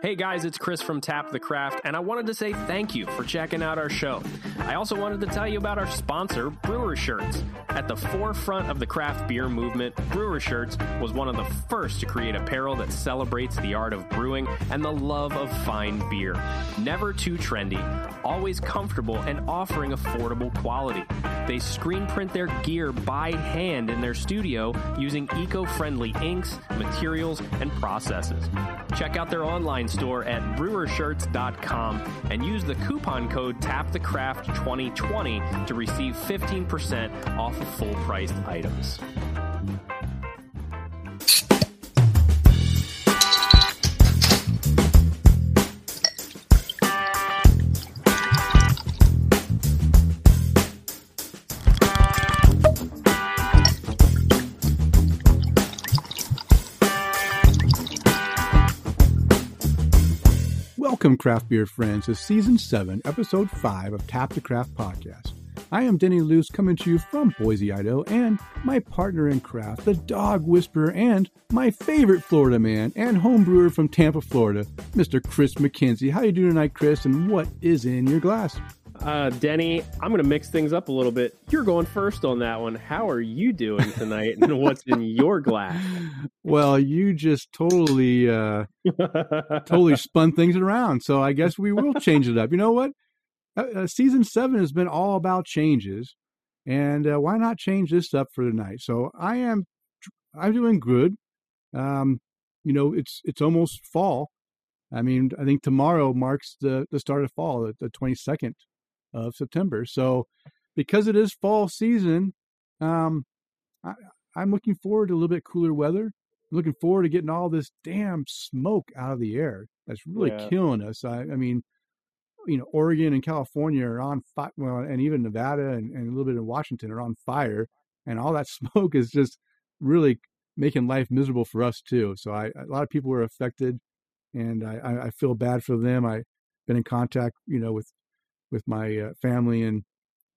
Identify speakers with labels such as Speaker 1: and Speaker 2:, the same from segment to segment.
Speaker 1: Hey guys, it's Chris from Tap the Craft, and I wanted to say thank you for checking out our show. I also wanted to tell you about our sponsor, Brewer Shirts. At the forefront of the craft beer movement, Brewer Shirts was one of the first to create apparel that celebrates the art of brewing and the love of fine beer. Never too trendy, always comfortable, and offering affordable quality. They screen print their gear by hand in their studio using eco friendly inks, materials, and processes. Check out their online store at brewershirts.com and use the coupon code TAPTHECRAFT2020 to receive 15% off of full priced items.
Speaker 2: Craft beer friends, is Season 7, Episode 5 of Tap the Craft Podcast. I am Denny Luce coming to you from Boise, Idaho, and my partner in craft, the dog whisperer, and my favorite Florida man and home brewer from Tampa, Florida, Mr. Chris McKenzie. How you doing tonight, Chris, and what is in your glass?
Speaker 1: Uh, Denny, I'm going to mix things up a little bit. You're going first on that one. How are you doing tonight, and what's in your glass?
Speaker 2: Well, you just totally, uh, totally spun things around. So I guess we will change it up. You know what? Uh, uh, season seven has been all about changes, and uh, why not change this up for tonight? So I am, I'm doing good. Um, you know, it's it's almost fall. I mean, I think tomorrow marks the the start of fall, the twenty second of September. So because it is fall season, um, I, I'm looking forward to a little bit cooler weather. I'm looking forward to getting all this damn smoke out of the air. That's really
Speaker 1: Yeah.
Speaker 2: killing us. I, I mean, you know, Oregon and California are on fire, well, and even Nevada and, and a little bit in Washington are on fire, and all that smoke is just really making life miserable for us too. So I, a lot of people were affected, and I, I- I feel bad for them. I've been in contact, you know, with with my uh, family in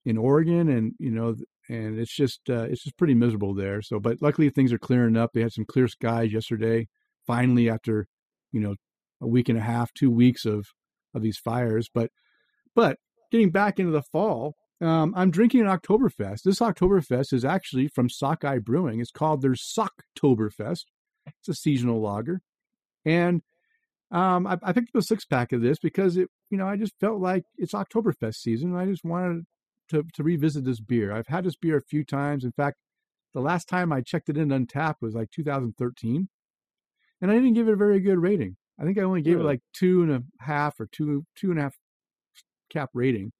Speaker 2: in Oregon, and you know, and it's just uh, it's just pretty miserable there. So, but luckily things are clearing up. They had some clear skies yesterday, finally after you know a week and a half, two weeks of of these fires. But but getting back into the fall, um, I'm drinking an Oktoberfest. This Oktoberfest is actually from Sockeye Brewing. It's called their Socktoberfest. It's a seasonal lager, and um, I, I picked up a six pack of this because it, you know, I just felt like it's Oktoberfest season. And I just wanted to to revisit this beer. I've had this beer a few times. In fact, the last time I checked it in Untappd was like 2013, and I didn't give it a very good rating. I think I only gave it like two and a half or two two and a half cap rating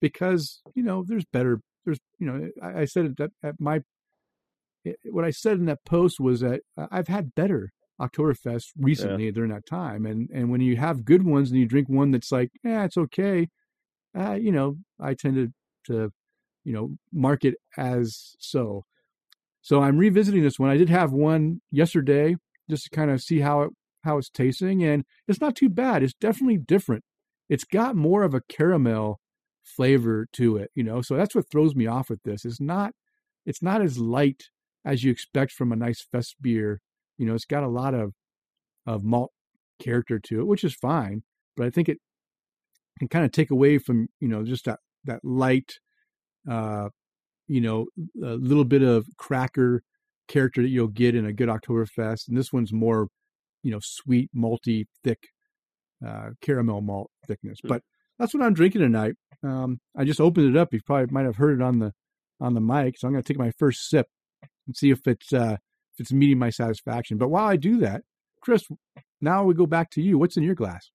Speaker 2: because you know there's better. There's you know I, I said it at, at my it- what I said in that post was that I've had better Oktoberfest recently during that time, and and when you have good ones and you drink one that's like, yeah, it's okay, uh, you know, I tend to to you know mark it as so. So I'm revisiting this one. I did have one yesterday just to kind of see how it how it's tasting, and it's not too bad. It's definitely different. It's got more of a caramel flavor to it, you know. So that's what throws me off with this. It's not it's not as light as you expect from a nice fest beer. You know, it's got a lot of of malt character to it, which is fine. But I think it can kind of take away from you know just that that light, uh, you know, a little bit of cracker character that you'll get in a good Oktoberfest. And this one's more, you know, sweet, malty, thick, uh, caramel malt thickness.
Speaker 1: Hmm.
Speaker 2: But that's what I'm drinking tonight. Um, I just opened it up. You probably might have heard it on the on the mic. So I'm going to take my first sip and see if it's uh, if it's meeting my satisfaction. But while I do that, Chris, now we go back to you. What's in your glass?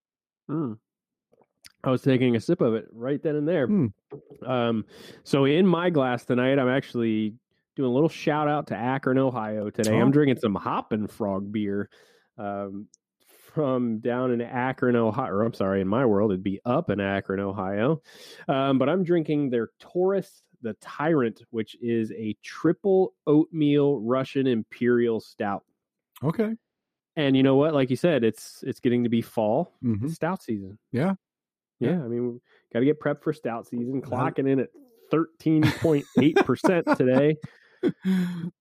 Speaker 1: Mm. I was taking a sip of it right then and there.
Speaker 2: Mm.
Speaker 1: Um, so in my glass tonight, I'm actually doing a little shout out to Akron, Ohio today.
Speaker 2: Oh.
Speaker 1: I'm drinking some Hoppin' Frog beer um, from down in Akron, Ohio. Or I'm sorry, in my world, it'd be up in Akron, Ohio. Um, but I'm drinking their T.O.R.I.S. the Tyrant, which is a triple oatmeal Russian Imperial Stout.
Speaker 2: Okay.
Speaker 1: And you know what? Like you said, it's it's getting to be fall.
Speaker 2: hmm
Speaker 1: It's stout season.
Speaker 2: Yeah.
Speaker 1: Yeah.
Speaker 2: Yeah.
Speaker 1: I mean, got to get prepped for stout season. Clocking in at 13.8% today.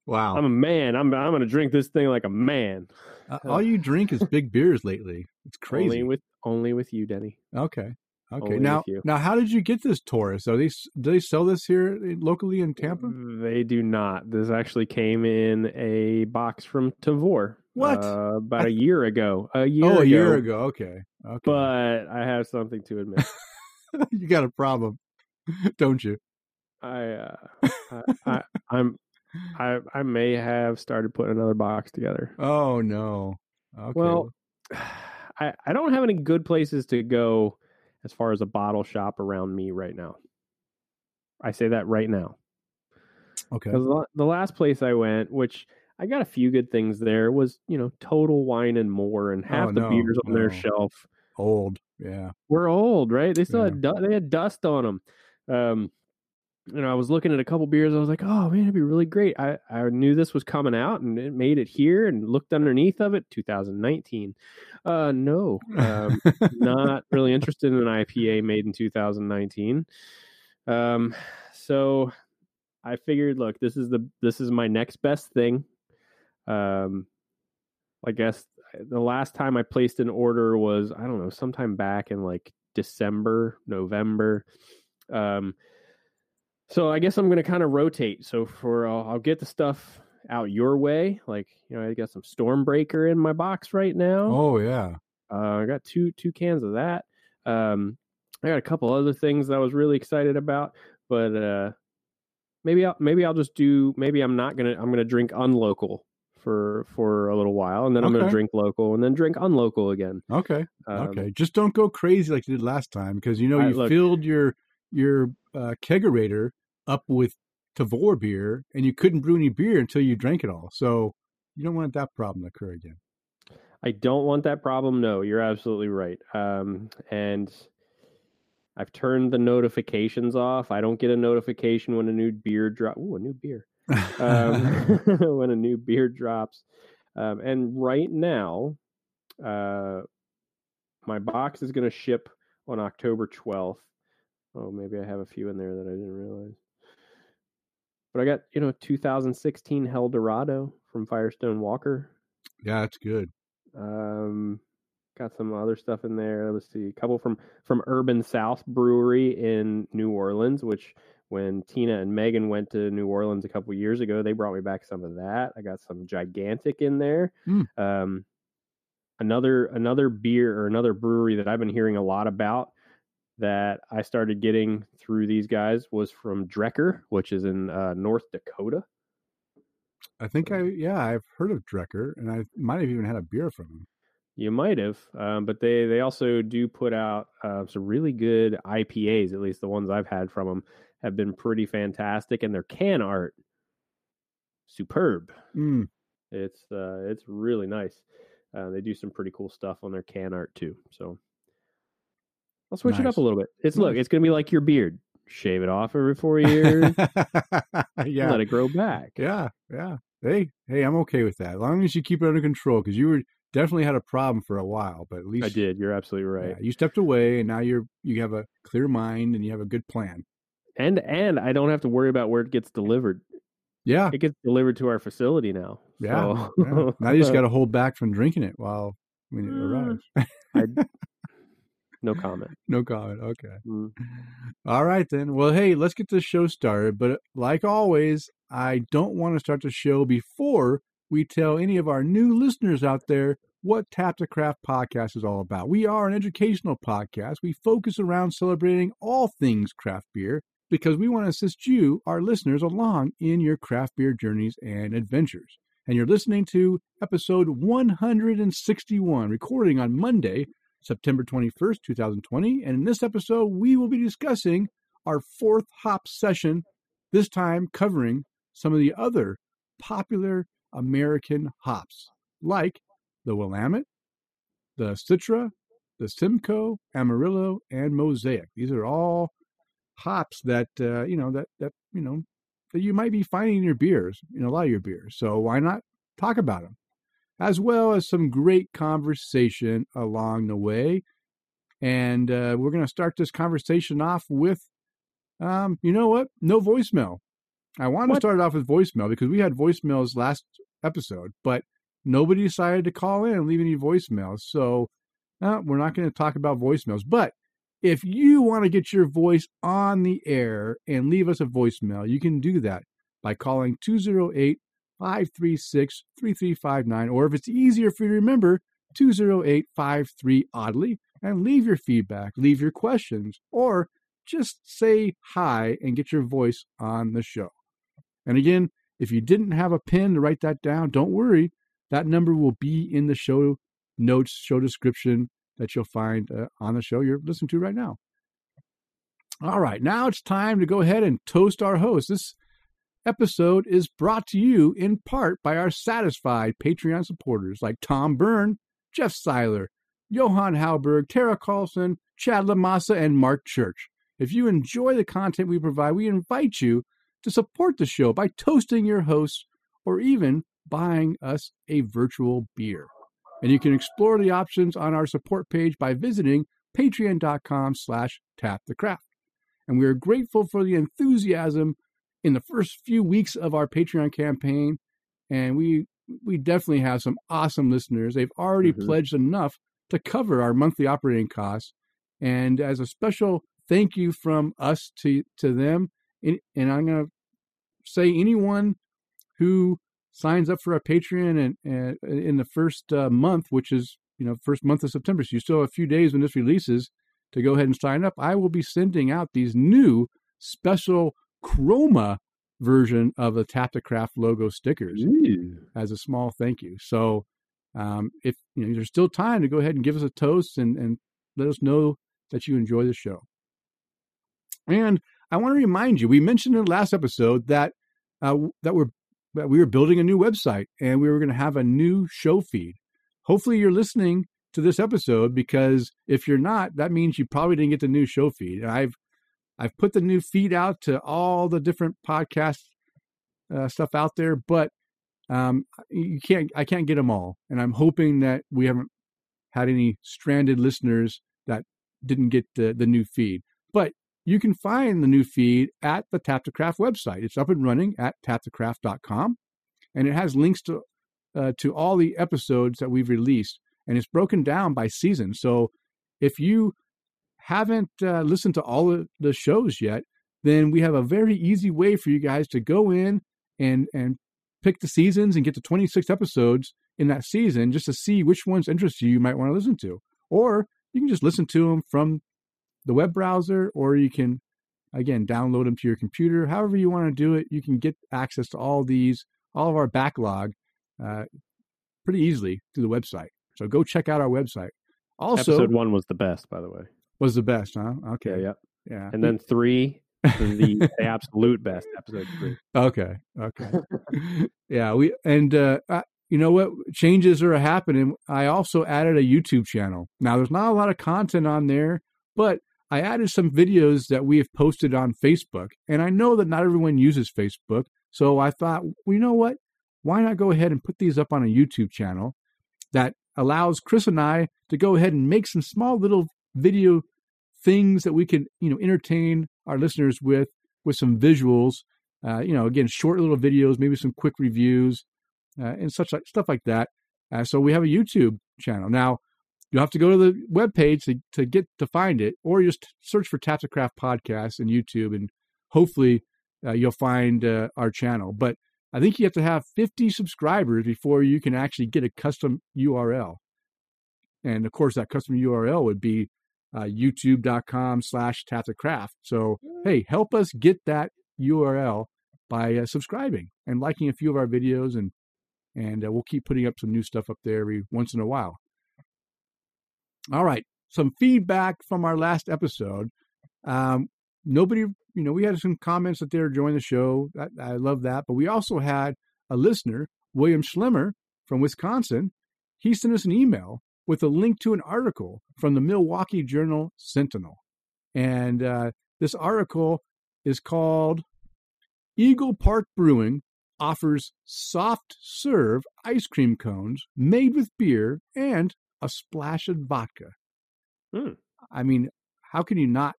Speaker 2: wow.
Speaker 1: I'm a man. I'm I'm going to drink this thing like a man.
Speaker 2: Uh, all you drink is big beers lately. It's crazy.
Speaker 1: Only with only with you, Denny.
Speaker 2: okay. Okay.
Speaker 1: only
Speaker 2: Now, now, how did you get this T.O.R.I.S.? Are they do they sell this here locally in Tampa?
Speaker 1: They do not. This actually came in a box from Tavour.
Speaker 2: What?
Speaker 1: Uh, about a year ago. A year
Speaker 2: oh,
Speaker 1: ago.
Speaker 2: a year ago. Okay. Okay.
Speaker 1: But I have something to admit.
Speaker 2: you got a problem, don't you?
Speaker 1: I, uh, I, I I'm I I may have started putting another box together.
Speaker 2: Oh no. Okay.
Speaker 1: Well, I I don't have any good places to go as far as a bottle shop around me right now. I say that right now.
Speaker 2: Okay.
Speaker 1: the last place I went, which I got a few good things there, was you know Total Wine and More, and half
Speaker 2: Oh,
Speaker 1: the
Speaker 2: no,
Speaker 1: beers on their shelf
Speaker 2: Old. Yeah.
Speaker 1: were old, right? They still
Speaker 2: Yeah.
Speaker 1: had du- they had dust on them. Um, you know, I was looking at a couple beers. I was like, oh man, it'd be really great. I I knew this was coming out, and it made it here, and looked underneath of it, 2019. Uh, no, um, not really interested in an IPA made in 2019. Um, so I figured, look, this is the this is my next best thing. Um, I guess the last time I placed an order was I don't know, sometime back in like December, November. Um, so I guess I'm going to kind of rotate. So for I'll, I'll get the stuff out your way. Like you know, I got some Stormbreaker in my box right now.
Speaker 2: Oh yeah.
Speaker 1: Uh, I got two two cans of that. Um, I got a couple other things that I was really excited about, but uh, maybe I'll maybe I'll just do. Maybe I'm not gonna. I'm gonna drink unlocal for for a little while, and then I'm gonna drink local, and then drink unlocal again.
Speaker 2: Okay.
Speaker 1: Um,
Speaker 2: okay. Just don't go crazy like you did last time because you know you
Speaker 1: look-
Speaker 2: filled your your uh, kegerator up with Tavour beer and you couldn't brew any beer until you drank it all. So you don't want that problem to occur again.
Speaker 1: I don't want that problem. No, you're absolutely right. Um, and I've turned the notifications off. I don't get a notification when a new beer drop. Ooh, a new beer. um, when a new beer drops. Um, and right now, uh, my box is going to ship on October 12th. Oh, maybe I have a few in there that I didn't realize. But I got, you know, 2016 Helldorado from Firestone Walker.
Speaker 2: yeah, that's good.
Speaker 1: Um, got some other stuff in there. Let's see, a couple from from Urban South Brewery in New Orleans, which when Tina and Megan went to New Orleans a couple years ago, they brought me back some of that. I got some gigantic in there.
Speaker 2: Mm.
Speaker 1: Um, another another beer or another brewery that I've been hearing a lot about that I started getting through these guys was from Drekker, which is in uh, North Dakota.
Speaker 2: I think I yeah I've heard of Drekker and I might have even had a beer from him.
Speaker 1: You might have, um, but they they also do put out uh, some really good IPAs. At least the ones I've had from them have been pretty fantastic, and their can art superb.
Speaker 2: Mm,
Speaker 1: It's uh, it's really nice. Uh, they do some pretty cool stuff on their can art too. So I'll switch it up a little bit. It's look, it's gonna be like your beard. Shave it off every four years.
Speaker 2: yeah,
Speaker 1: Let it grow back.
Speaker 2: yeah, yeah. Hey, hey, I'm okay with that. As long as you keep it under control, because you were definitely had a problem for a while, but at least
Speaker 1: I did. You're absolutely right.
Speaker 2: yeah, you stepped away, and now you're you have a clear mind and you have a good plan.
Speaker 1: And and I don't have to worry about where it gets delivered.
Speaker 2: Yeah,
Speaker 1: It gets delivered to our facility now.
Speaker 2: Yeah,
Speaker 1: So-
Speaker 2: yeah. Now you just got to hold back from drinking it while when it
Speaker 1: Mm.
Speaker 2: arrives.
Speaker 1: I, no comment.
Speaker 2: no comment. Okay.
Speaker 1: Mm.
Speaker 2: All right then. Well, hey, let's get the show started. But like always, I don't want to start the show before we tell any of our new listeners out there what Tap the Craft podcast is all about. We are an educational podcast. We focus around celebrating all things craft beer because we want to assist you, our listeners, along in your craft beer journeys and adventures. And you're listening to episode 161, recording on Monday, September 21st, 2020. And in this episode, we will be discussing our fourth hop session, this time covering some of the other popular American hops, like the Willamette, the Citra, the Simcoe, Amarillo, and Mosaic. These are all hops that uh, you know that that you know that you might be finding in your beers, in a lot of your beers. So why not talk about them? As well as some great conversation along the way. And uh, we're going to start this conversation off with, um, you know what? No voicemail. I wanted to start it off with voicemail because we had voicemails last episode, but nobody decided to call in and leave any voicemails. So uh, we're not going to talk about voicemails. But if you want to get your voice on the air and leave us a voicemail, you can do that by calling 208 536 3359. Or if it's easier for you to remember, 208 53 Oddly, and leave your feedback, leave your questions, or just say hi and get your voice on the show. And again, if you didn't have a pen to write that down, don't worry. That number will be in the show notes, show description that you'll find uh, on the show you're listening to right now. All right, now it's time to go ahead and toast our host. This episode is brought to you in part by our satisfied Patreon supporters like Tom Byrne, Jeff Seiler, Johan Halberg, Tara Carlson, Chad Lamassa, and Mark Church. If you enjoy the content we provide, we invite you to support the show by toasting your hosts or even buying us a virtual beer. And you can explore the options on our support page by visiting patreon.com slash tapthecraft. And we are grateful for the enthusiasm in the first few weeks of our Patreon campaign. And we we definitely have some awesome listeners. They've already mm-hmm. pledged enough to cover our monthly operating costs. And as a special thank you from us to to them, and, and I'm going to say anyone who signs up for a Patreon and, and in the first uh, month, which is you know first month of September, so you still have a few days when this releases to go ahead and sign up. I will be sending out these new special chroma version of the Tap the Craft logo stickers Ooh. as a small thank you. So um, if you know there's still time to go ahead and give us a toast and, and let us know that you enjoy the show. And I want to remind you, we mentioned in the last episode that uh, that we're that we were building a new website and we were going to have a new show feed. Hopefully, you're listening to this episode because if you're not, that means you probably didn't get the new show feed. And I've I've put the new feed out to all the different podcast uh, stuff out there, but um, you can't. I can't get them all, and I'm hoping that we haven't had any stranded listeners that didn't get the the new feed. But you can find the new feed at the Tap the Craft website. It's up and running at tapthecraft.com, and it has links to uh, to all the episodes that we've released, and it's broken down by season. So if you haven't uh, listened to all of the shows yet, then we have a very easy way for you guys to go in and and pick the seasons and get the 26 episodes in that season just to see which ones interest you you might want to listen to. Or you can just listen to them from the web browser, or you can, again, download them to your computer. However, you want to do it, you can get access to all these, all of our backlog uh, pretty easily through the website. So go check out our website. Also,
Speaker 1: episode one was the best, by the way.
Speaker 2: Was the best, huh? Okay.
Speaker 1: Yeah. Yeah. yeah. And then three the, the absolute best episode three.
Speaker 2: Okay. Okay. yeah. We, and, uh, you know what? Changes are happening. I also added a YouTube channel. Now, there's not a lot of content on there, but I added some videos that we have posted on Facebook, and I know that not everyone uses Facebook. So I thought, well, you know what? Why not go ahead and put these up on a YouTube channel that allows Chris and I to go ahead and make some small little video things that we can, you know, entertain our listeners with, with some visuals. Uh, you know, again, short little videos, maybe some quick reviews, uh, and such like stuff like that. Uh, so we have a YouTube channel now you have to go to the web page to, to get to find it, or just search for Tap the Craft podcast in YouTube, and hopefully uh, you'll find uh, our channel. But I think you have to have 50 subscribers before you can actually get a custom URL. And of course, that custom URL would be uh, youtube.com slash tapthecraft. So, hey, help us get that URL by uh, subscribing and liking a few of our videos, and and uh, we'll keep putting up some new stuff up there every once in a while. All right. Some feedback from our last episode. Um, nobody, you know, we had some comments that they were enjoying the show. I, I love that. But we also had a listener, William Schlemmer from Wisconsin. He sent us an email with a link to an article from the Milwaukee Journal Sentinel. And uh, this article is called Eagle Park Brewing offers soft serve ice cream cones made with beer and a splash of vodka.
Speaker 1: Hmm.
Speaker 2: I mean, how can you not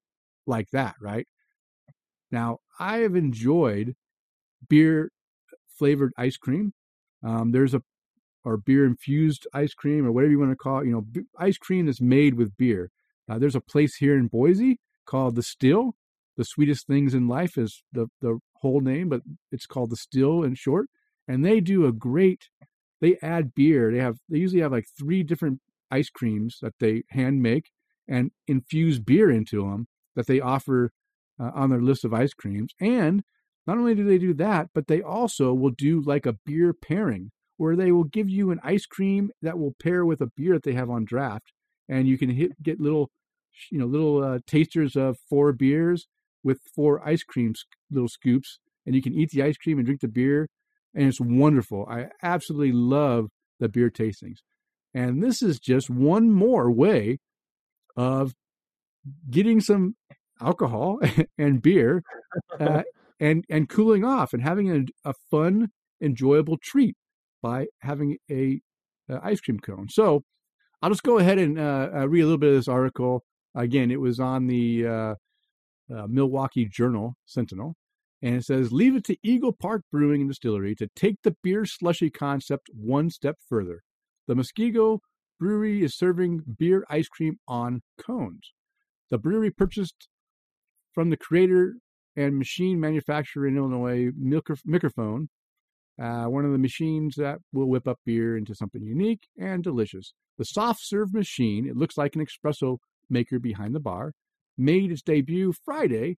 Speaker 2: like that, right? Now, I have enjoyed beer flavored ice cream. Um, there's a or beer infused ice cream or whatever you want to call it. You know, b- ice cream that's made with beer. Uh, there's a place here in Boise called the Still. The sweetest things in life is the the whole name, but it's called the Still in short. And they do a great. They add beer. They have they usually have like three different ice creams that they hand make and infuse beer into them that they offer uh, on their list of ice creams. And not only do they do that, but they also will do like a beer pairing where they will give you an ice cream that will pair with a beer that they have on draft, and you can hit get little, you know, little uh, tasters of four beers with four ice creams, little scoops, and you can eat the ice cream and drink the beer, and it's wonderful. I absolutely love the beer tastings, and this is just one more way of getting some alcohol and beer uh, and and cooling off and having a, a fun enjoyable treat by having a, a, ice cream cone. So i'll just go ahead and uh, uh, read a little bit of this article. Again it was on the uh, uh milwaukee journal sentinel and it says leave it to eagle park brewing and distillery to take the beer slushy concept one step further. The muskego brewery is serving beer ice cream on cones. The brewery purchased from the creator and machine manufacturer in Illinois, Mikerphone, uh, one of the machines that will whip up beer into something unique and delicious. The soft serve machine, it looks like an espresso maker behind the bar, made its debut Friday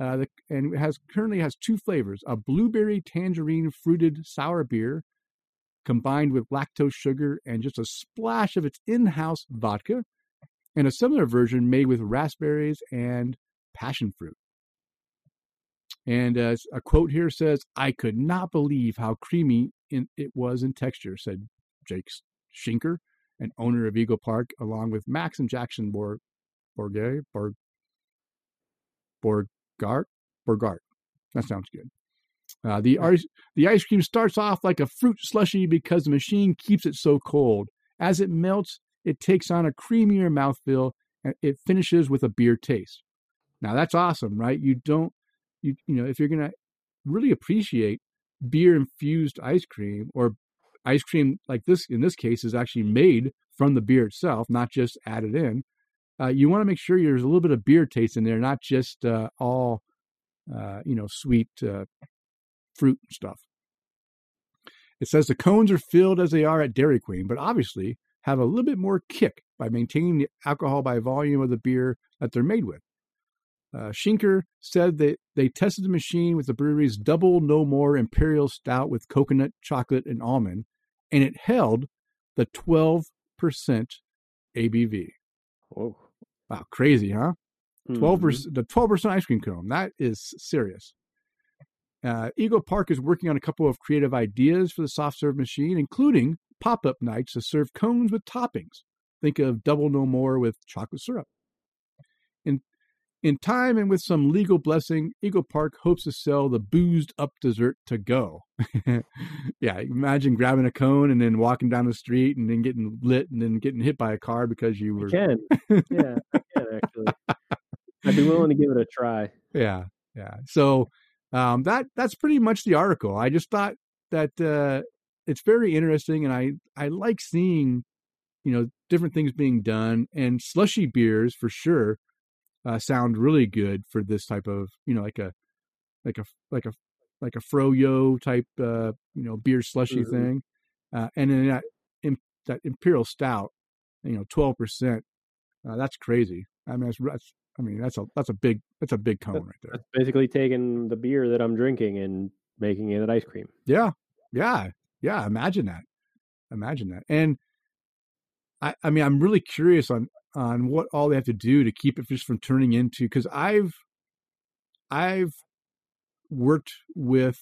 Speaker 2: uh, the, and has currently has two flavors: a blueberry tangerine fruited sour beer combined with lactose sugar and just a splash of its in-house vodka, and a similar version made with raspberries and passion fruit. And uh, a quote here says, I could not believe how creamy in, it was in texture, said Jake Schinker, an owner of Eagle Park, along with Max and Jackson Borg, Borgay, Borg, Borgart, Borgart. That sounds good. Uh, the, ice, the ice cream starts off like a fruit slushy because the machine keeps it so cold. As it melts, it takes on a creamier mouthfeel and it finishes with a beer taste. Now that's awesome, right? You don't you you know if you're gonna really appreciate beer infused ice cream or ice cream like this in this case is actually made from the beer itself, not just added in. Uh, you want to make sure there's a little bit of beer taste in there, not just uh, all uh, you know sweet uh, fruit stuff. It says the cones are filled as they are at Dairy Queen, but obviously have a little bit more kick by maintaining the alcohol by volume of the beer that they're made with. Uh, Schinker said that they tested the machine with the brewery's double no more imperial stout with coconut, chocolate, and almond, and it held the 12% ABV.
Speaker 1: Oh,
Speaker 2: wow, crazy, huh? 12
Speaker 1: mm-hmm.
Speaker 2: percent, the 12% ice cream cone. That is serious. Uh, Eagle Park is working on a couple of creative ideas for the soft serve machine, including pop up nights to serve cones with toppings. Think of double no more with chocolate syrup. In time and with some legal blessing, Eagle Park hopes to sell the boozed up dessert to go. yeah, imagine grabbing a cone and then walking down the street and then getting lit and then getting hit by a car because you were.
Speaker 1: I can. Yeah, I can actually. I'd be willing to give it a try.
Speaker 2: Yeah, yeah. So um, that that's pretty much the article. I just thought that uh, it's very interesting, and I I like seeing you know different things being done and slushy beers for sure uh, sound really good for this type of you know like a like a like a like a froyo type uh, you know beer slushy mm-hmm. thing, uh, and then that that imperial stout, you know, twelve percent. Uh, that's crazy. I mean, that's, that's I mean that's a that's a big that's a big cone
Speaker 1: that's,
Speaker 2: right there.
Speaker 1: That's basically taking the beer that I'm drinking and making it an ice cream.
Speaker 2: Yeah, yeah, yeah. Imagine that. Imagine that. And I I mean I'm really curious on on what all they have to do to keep it just from turning into because I've I've worked with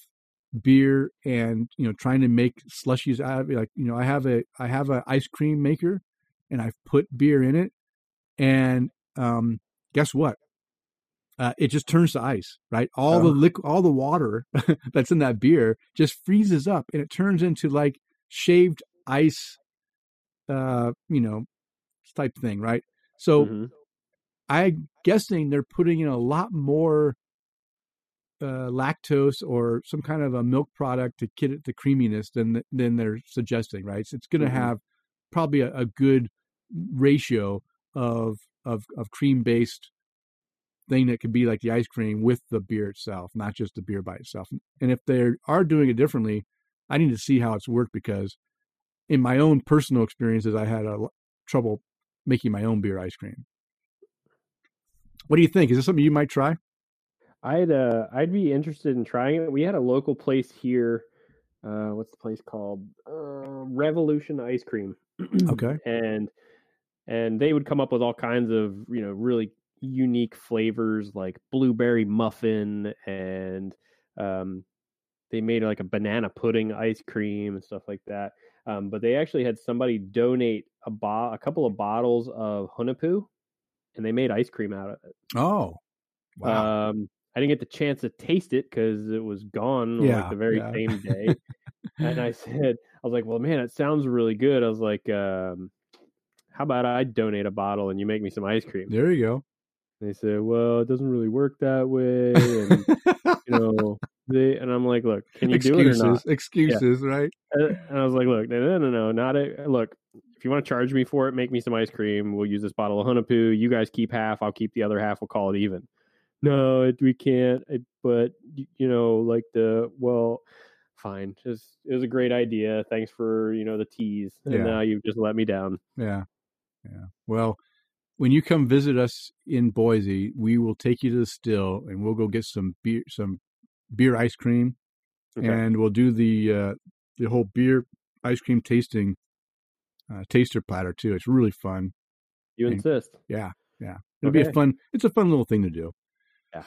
Speaker 2: beer and you know trying to make slushies out of it like you know I have a I have an ice cream maker and I've put beer in it and um guess what uh, it just turns to ice right all oh. the liquid all the water that's in that beer just freezes up and it turns into like shaved ice uh you know type thing, right? So mm-hmm. I'm guessing they're putting in a lot more uh, lactose or some kind of a milk product to get it the creaminess than than they're suggesting, right? So it's going to
Speaker 1: Mhm.
Speaker 2: have probably a, a good ratio of of of cream based thing that could be like the ice cream with the beer itself, not just the beer by itself. And if they are doing it differently, I need to see how it's worked because in my own personal experiences, I had a trouble making my own beer ice cream. What do you think? Is this something you might try?
Speaker 1: I'd uh I'd be interested in trying it. We had a local place here. Uh, what's the place called? Uh, Revolution Ice Cream.
Speaker 2: Okay.
Speaker 1: and and they would come up with all kinds of you know really unique flavors like blueberry muffin and um, they made like a banana pudding ice cream and stuff like that. Um, but they actually had somebody donate a bo- a couple of bottles of Hunahpu, and they made ice cream out of it.
Speaker 2: Oh, wow.
Speaker 1: Um, I didn't get the chance to taste it because it was gone
Speaker 2: Yeah,
Speaker 1: like the very
Speaker 2: yeah.
Speaker 1: same day. and I said, I was like, well, man, it sounds really good. I was like, um, how about I donate a bottle and you make me some ice cream?
Speaker 2: there you go.
Speaker 1: They said, well, it doesn't really work that way. And, you know, they, and I'm like, look, can you do it or
Speaker 2: excuses,
Speaker 1: not?
Speaker 2: excuses, right?
Speaker 1: Uh, And I was like, look, no, no, no, no, not a, look, if you want to charge me for it, make me some ice cream. We'll use this bottle of Hunahpu. You guys keep half. I'll keep the other half. We'll call it even. No, it, we can't. It, but you know, like the well, fine. Just it was a great idea. Thanks for you know the tease. And
Speaker 2: Yeah.
Speaker 1: now you've just let me down.
Speaker 2: Yeah, yeah. Well, when you come visit us in Boise, we will take you to the still, and we'll go get some beer, some beer ice cream,
Speaker 1: Okay.
Speaker 2: and we'll do the uh, the whole beer ice cream tasting uh, taster platter too. It's really fun.
Speaker 1: you
Speaker 2: and-
Speaker 1: insist.
Speaker 2: Yeah, yeah. It'll be a fun. It's a fun little thing to do.
Speaker 1: Yeah.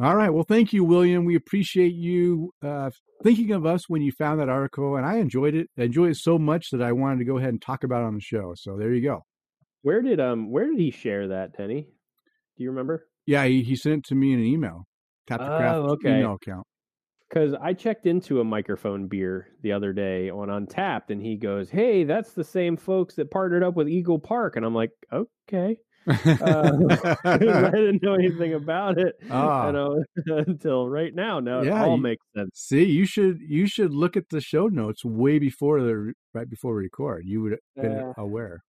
Speaker 2: All right. Well, thank you, William. We appreciate you uh, thinking of us when you found that article, and I enjoyed it. I enjoyed it so much that I wanted to go ahead and talk about it on the show. So there you go.
Speaker 1: Where did um where did he share that, Denny? Do you remember?
Speaker 2: Yeah, he, he sent it to me in an email. Tap the craft
Speaker 1: Oh, okay.
Speaker 2: email account.
Speaker 1: Because I checked into a Mikerphone beer the other day on Untappd, and he goes, "Hey, that's the same folks that partnered up with Eagle Park." And I'm like, "Okay." Uh, I didn't know anything about it
Speaker 2: Ah.
Speaker 1: you know, until right now. Now it
Speaker 2: Yeah,
Speaker 1: all
Speaker 2: you-
Speaker 1: makes sense.
Speaker 2: See, you should you should look at the show notes way before the right before we record. You would have been
Speaker 1: Yeah.
Speaker 2: aware.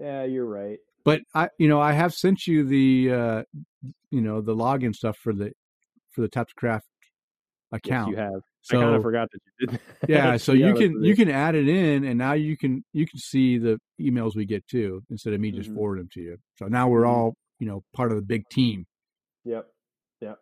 Speaker 1: Yeah, you're right.
Speaker 2: But I, you know, I have sent you the, uh, you know, the login stuff for the for the Tap the Craft
Speaker 1: Yes,
Speaker 2: account.
Speaker 1: you have.
Speaker 2: So
Speaker 1: I kind of forgot that you did.
Speaker 2: yeah, so you can you can add it in, and now you can you can see the emails we get too, instead of me just
Speaker 1: Mhm.
Speaker 2: forwarding them to you. So now we're
Speaker 1: Mhm.
Speaker 2: all you know part of the big team.
Speaker 1: Yep. Yep.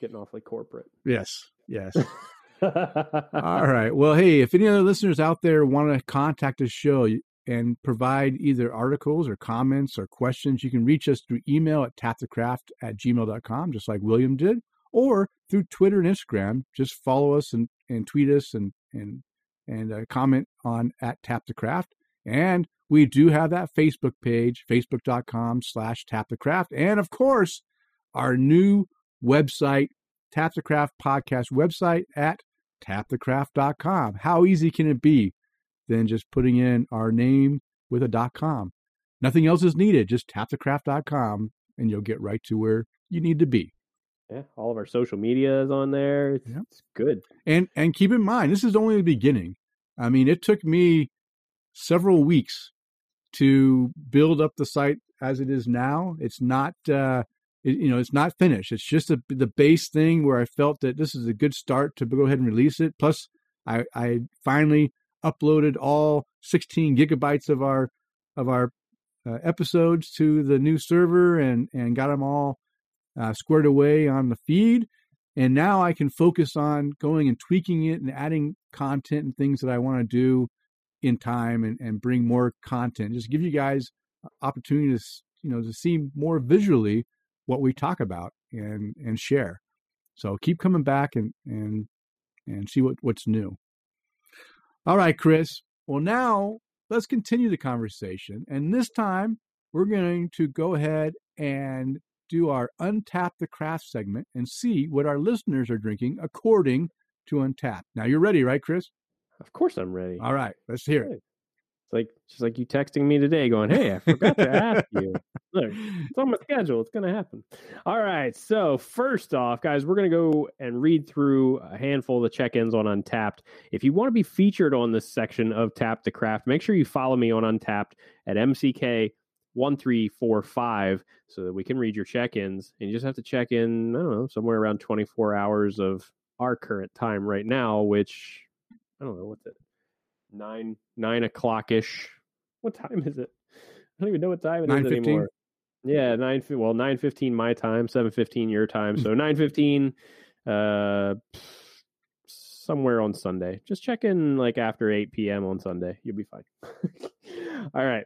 Speaker 1: Getting awfully corporate.
Speaker 2: Yes, yes. All right. Well, hey, if any other listeners out there want to contact the show and provide either articles or comments or questions, you can reach us through email at tapthecraft at gmail.com, just like William did, or through Twitter and Instagram. Just follow us and, and tweet us and and and uh, comment on at Tap the Craft. And we do have that Facebook page, facebook.com slash Tap the Craft. And of course, our new website, Tap the Craft podcast website at tapthecraft.com. How easy can it be than just putting in our name with a dot com? Nothing else is needed. Just tapthecraft.com and you'll get right to where you need to be.
Speaker 1: Yeah, all of our social media is on there. It's,
Speaker 2: Yep.
Speaker 1: it's good.
Speaker 2: And and keep in mind, this is only the beginning. I mean, it took me several weeks to build up the site as it is now. It's not uh it, you know, it's not finished. It's just a, the base thing where I felt that this is a good start to go ahead and release it. Plus, I, I finally uploaded all 16 gigabytes of our of our uh, episodes to the new server and and got them all uh, squared away on the feed. And now I can focus on going and tweaking it and adding content and things that I want to do in time and, and bring more content. Just give you guys opportunity to you know to see more visually what we talk about and and share. So keep coming back and and and see what what's new. All right, Chris. Well, now let's continue the conversation, and this time we're going to go ahead and do our Untap the Craft segment and see what our listeners are drinking according to Untap. Now you're ready, right, Chris?
Speaker 1: Of course, I'm ready.
Speaker 2: All right, let's hear it.
Speaker 1: It's like she's like you texting me today, going, "Hey, I forgot to ask you. Look, it's on my schedule. It's going to happen." All right. So first off, guys, we're going to go and read through a handful of the check-ins on Untappd. If you want to be featured on this section of Tap the Craft, make sure you follow me on Untappd at MCK one three four five so that we can read your check-ins. And you just have to check in. I don't know, somewhere around twenty four hours of our current time right now, which I don't know what's it nine nine o'clock ish. What time is it? I don't even know what time it is
Speaker 2: 9:15?
Speaker 1: anymore. Yeah, nine. Well, nine fifteen my time, seven fifteen your time. So nine fifteen, uh, somewhere on Sunday. Just check in like after eight p.m. on Sunday. You'll be fine. All right.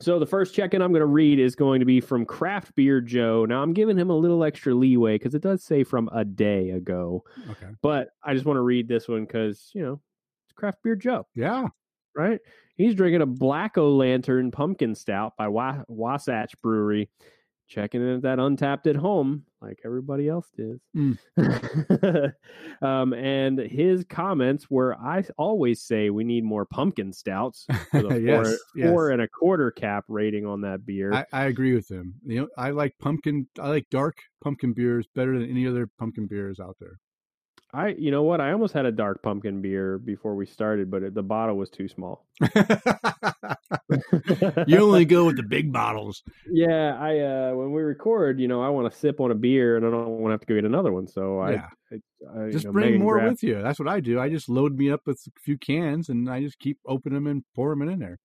Speaker 1: So the first check-in I'm going to read is going to be from Craft Beer Joe. Now I'm giving him a little extra leeway because it does say from a day ago,
Speaker 2: Okay.
Speaker 1: but I just want to read this one because you know it's Craft Beer Joe
Speaker 2: Yeah.
Speaker 1: right? He's drinking a Black O Lantern Pumpkin Stout by Wa- Wasatch Brewery, checking in at that Untappd at home like everybody else did. um, and his comments were, "I always say we need more pumpkin stouts with a
Speaker 2: Yes,
Speaker 1: four,
Speaker 2: yes.
Speaker 1: four and a quarter cap rating on that beer."
Speaker 2: I, I agree with him. You know, I like pumpkin. I like dark pumpkin beers better than any other pumpkin beers out there.
Speaker 1: I, you know what? I almost had a dark pumpkin beer before we started, but it, the bottle was too small.
Speaker 2: you only go with the big bottles.
Speaker 1: Yeah, I uh when we record, you know, I want to sip on a beer and I don't want to have to go get another one. So
Speaker 2: Yeah.
Speaker 1: I, I, I
Speaker 2: Just
Speaker 1: you know,
Speaker 2: bring more with you. That's what I do. I just load me up with a few cans and I just keep opening them and pour them in there.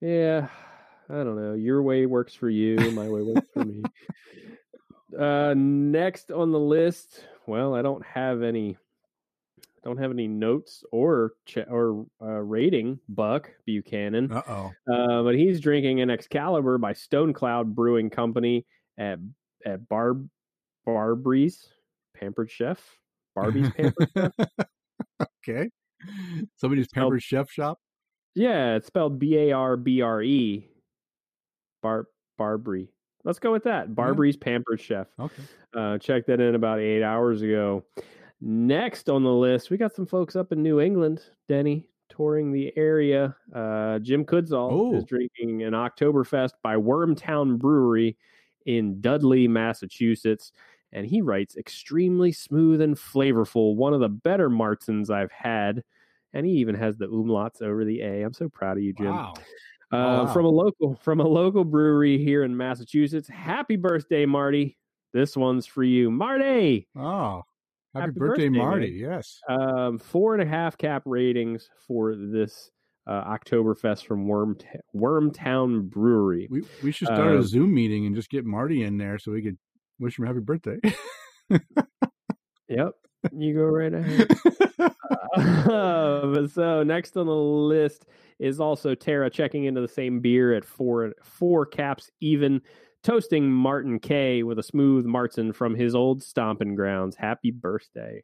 Speaker 1: Yeah, I don't know. Your way works for you. My way works for me. Uh, next on the list, well, I don't have any. Don't have any notes or ch- or uh, rating. Buck Buchanan,
Speaker 2: Uh oh.
Speaker 1: uh, but he's drinking an Excalibur by Stone Cloud Brewing Company at at Barb Barbry's Pampered Chef. Barbie's Pampered Chef.
Speaker 2: okay. Somebody's pampered chef shop.
Speaker 1: Yeah, it's spelled B A R B R E. Bar Barbary. Let's go with that. Barbry's Pampered Chef.
Speaker 2: Okay.
Speaker 1: Uh, checked that in about eight hours ago. Next on the list, we got some folks up in New England, Denny, touring the area. Uh, Jim Kudzall is
Speaker 2: Oh.
Speaker 1: drinking an Oktoberfest by Wormtown Brewery in Dudley, Massachusetts. And he writes, extremely smooth and flavorful. One of the better Märzens I've had. And he even has the umlauts over the A. I'm so proud of you, Jim.
Speaker 2: Wow.
Speaker 1: Uh,
Speaker 2: Oh, wow.
Speaker 1: From a local from a local brewery here in Massachusetts. Happy birthday, Marty! This one's for you, Marty.
Speaker 2: Oh. Happy,
Speaker 1: Happy
Speaker 2: birthday,
Speaker 1: birthday,
Speaker 2: Marty. Yes.
Speaker 1: Um, four and a half cap ratings for this uh, Oktoberfest from Worm Wormtown Brewery.
Speaker 2: We we should start
Speaker 1: Uh,
Speaker 2: a Zoom meeting and just get Marty in there so we could wish him happy birthday.
Speaker 1: Yep, you go right ahead. Um, so next on the list is also Tara checking into the same beer at four four caps even, toasting Martin K with a smooth Märzen from his old stomping grounds. Happy birthday!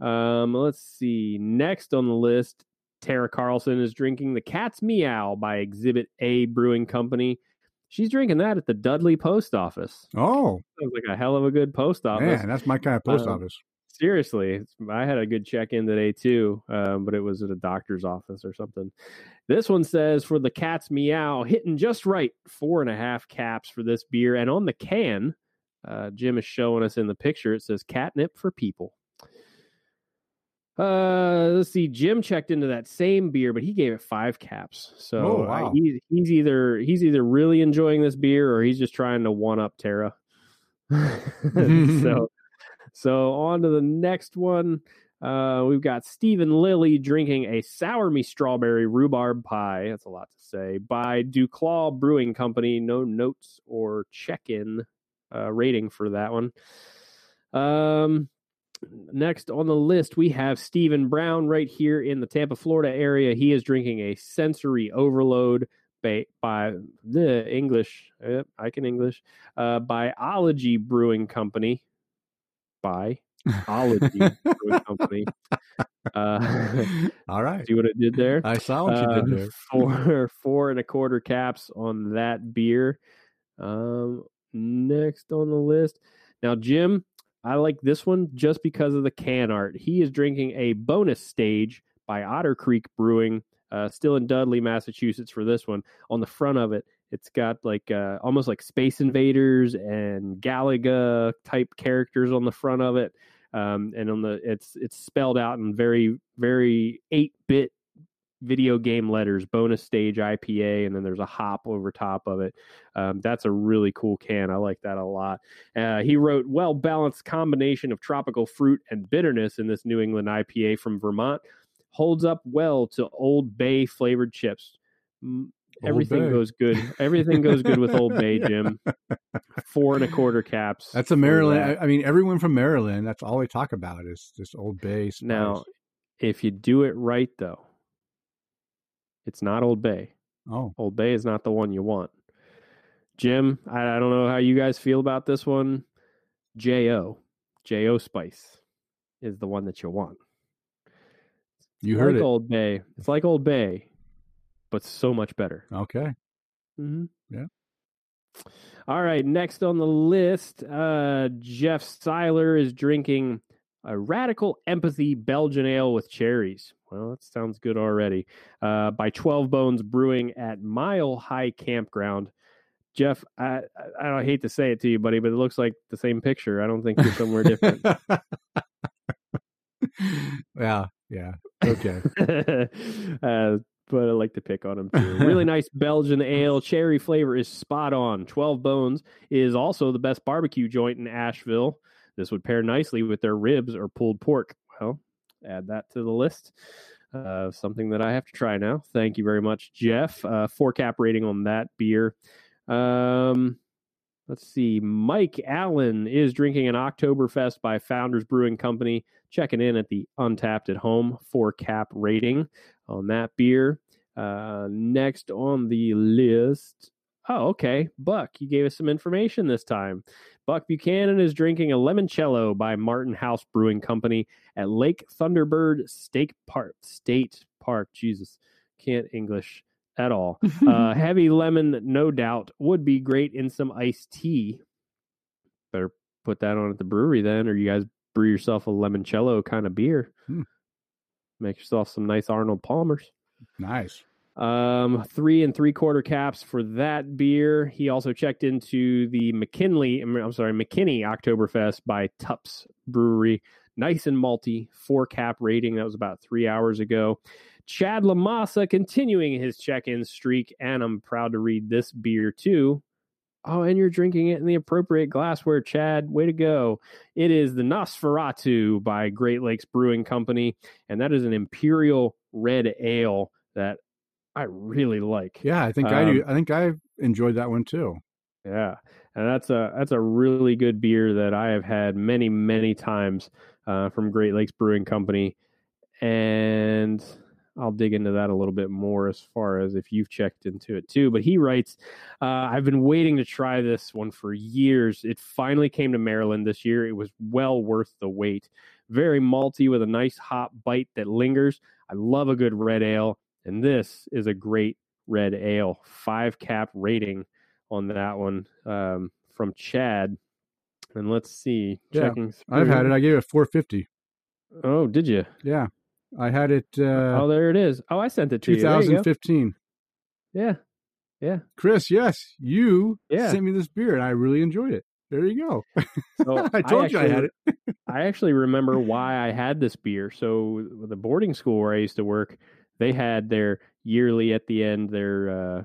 Speaker 1: Um, let's see. Next on the list, Tara Carlson is drinking the Cat's Meow by Exhibit A Brewing Company. She's drinking that at the Dudley Post Office.
Speaker 2: oh
Speaker 1: Sounds like a hell of a good post office
Speaker 2: man, that's my kind of post
Speaker 1: Um,
Speaker 2: office.
Speaker 1: Seriously i had a good check in today too um, but it was at a doctor's office or something this one says for the cat's meow hitting just right four and a half caps for this beer and on the can uh, jim is showing us in the picture it says catnip for people uh, let's see. Jim checked into that same beer, but he gave it five caps. So
Speaker 2: Oh,
Speaker 1: I- he, he's either he's either really enjoying this beer or he's just trying to one up Tara. so so on to the next one. Uh, we've got Stephen Lilly drinking a sour me strawberry rhubarb pie. That's a lot to say. By Duclaw Brewing Company. No notes or check-in uh, rating for that one. Um, next on the list we have Stephen Brown right here in the Tampa, Florida area. He is drinking a sensory overload by, by the English. Yep, I can English. Uh, by Ology Brewing Company. By Ology Brewing Company. Uh,
Speaker 2: All right.
Speaker 1: see what it did there?
Speaker 2: I saw what you
Speaker 1: Uh,
Speaker 2: did there.
Speaker 1: four four and a quarter caps on that beer. Um, next on the list. Now, Jim, I like this one just because of the can art. He is drinking a bonus stage by Otter Creek Brewing Uh, still in Dudley, Massachusetts for this one. On the front of it, it's got like uh, almost like Space Invaders and Galaga type characters on the front of it, um, and on the it's it's spelled out in very very eight bit video game letters, bonus stage IPA, and then there's a hop over top of it. Um, that's a really cool can. I like that a lot. Uh, he wrote, well balanced combination of tropical fruit and bitterness in this New England IPA from Vermont. Holds up well to Old Bay flavored chips.
Speaker 2: Old
Speaker 1: Everything
Speaker 2: Bay.
Speaker 1: goes good. Everything goes good with Old Bay, Jim. Four and a quarter caps.
Speaker 2: That's a Maryland.
Speaker 1: that.
Speaker 2: I, mean, everyone from Maryland. That's all they talk about is this Old Bay. Spice.
Speaker 1: Now, if you do it right, though, it's not Old Bay.
Speaker 2: oh,
Speaker 1: Old Bay is not the one you want. Jim, I, I don't know how you guys feel about this one. J.O. J.O. Spice is the one that you want.
Speaker 2: you
Speaker 1: It's
Speaker 2: heard
Speaker 1: like
Speaker 2: it.
Speaker 1: Old Bay. It's like Old Bay, but so much better.
Speaker 2: Okay.
Speaker 1: Mm-hmm.
Speaker 2: Yeah.
Speaker 1: All right. Next on the list, uh, Jeff Seiler is drinking a radical empathy Belgian ale with cherries. Well, that sounds good already. Uh, by 12 Bones Brewing at Mile High Campground. Jeff, I, I I hate to say it to you, buddy, but it looks like the same picture. I don't think you're somewhere different.
Speaker 2: yeah. Yeah. Okay.
Speaker 1: uh, but I like to pick on him too. Really nice Belgian ale. Cherry flavor is spot on. 12 Bones is also the best barbecue joint in Asheville. This would pair nicely with their ribs or pulled pork. Well, add that to the list. Uh, something that I have to try now. Thank you very much, Jeff. Uh, four cap rating on that beer. Um, let's see. Mike Allen is drinking an Oktoberfest by Founders Brewing Company. Checking in at the Untappd at Home four cap rating on that beer. Uh, next on the list. Oh, okay. Buck, you gave us some information this time. Buck Buchanan is drinking a limoncello by Martin House Brewing Company at Lake Thunderbird State Park. State Park. Jesus, can't English at all. Uh, heavy lemon, no doubt, would be great in some iced tea. Better put that on at the brewery then, or you guys brew yourself a limoncello kind of beer.
Speaker 2: Hmm.
Speaker 1: Make yourself some nice Arnold Palmers.
Speaker 2: nice.
Speaker 1: Um, three and three quarter caps for that beer. He also checked into the McKinley, I'm sorry, McKinney Oktoberfest by Tupps Brewery. Nice and malty, four cap rating. That was about three hours ago. Chad Lamassa continuing his check in streak, and I'm proud to read this beer too. Oh, and you're drinking it in the appropriate glassware, Chad. Way to go. It is the Nosferatu by Great Lakes Brewing Company, and that is an imperial red ale that I really like.
Speaker 2: Yeah, I think I do.
Speaker 1: Um,
Speaker 2: I think I enjoyed that one too.
Speaker 1: Yeah, and that's a that's a really good beer that I have had many many times uh, from Great Lakes Brewing Company, and I'll dig into that a little bit more as far as if you've checked into it too. But he writes, uh, "I've been waiting to try this one for years. It finally came to Maryland this year. It was well worth the wait. Very malty with a nice hop bite that lingers. I love a good red ale, and this is a great red ale. Five cap rating." on that one um, from Chad. And let's see.
Speaker 2: Yeah,
Speaker 1: Checking
Speaker 2: I've had it. I gave it 450.
Speaker 1: Oh, did you?
Speaker 2: Yeah, I had it. Uh,
Speaker 1: oh, there it is. Oh, I sent it to you. There you
Speaker 2: 2015.
Speaker 1: Yeah. Yeah.
Speaker 2: Chris, yes, you
Speaker 1: Yeah.
Speaker 2: sent me this beer, and I really enjoyed it. There you go.
Speaker 1: So
Speaker 2: I told you I had
Speaker 1: actually- I actually remember why I had this beer. So the boarding school where I used to work, they had their yearly at the end their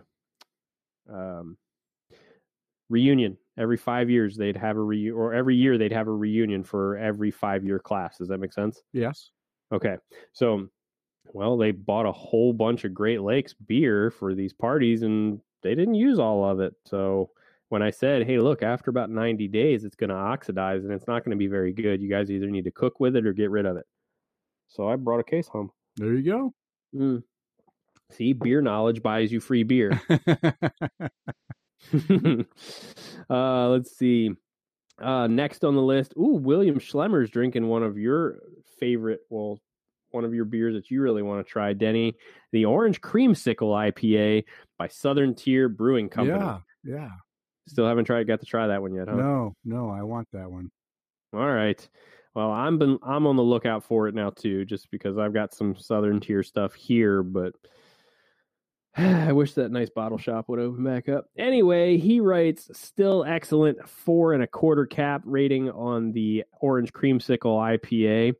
Speaker 1: uh, um, reunion. Every five years they'd have a re or every year they'd have a reunion for every five year class. Does that make sense?
Speaker 2: Yes.
Speaker 1: Okay. So, well, they bought a whole bunch of Great Lakes beer for these parties and they didn't use all of it. So, when I said, hey, look, after about 90 days, it's going to oxidize and it's not going to be very good. You guys either need to cook with it or get rid of it. So, I brought a case home.
Speaker 2: There you go.
Speaker 1: Mm. See, beer knowledge buys you free beer. uh, let's see. Uh, next on the list, ooh, William Schlemmer's drinking one of your favorite, well, one of your beers that you really want to try, Denny, the Orange Creamsicle IPA by Southern Tier Brewing Company.
Speaker 2: yeah. Yeah.
Speaker 1: Still haven't tried, got to try that one yet, huh?
Speaker 2: No, no, I want that one.
Speaker 1: All right. Well, I'm been I'm on the lookout for it now too, just because I've got some Southern Tier stuff here, but I wish that nice bottle shop would open back up. Anyway, he writes still excellent four and a quarter cap rating on the Orange Creamsicle IPA.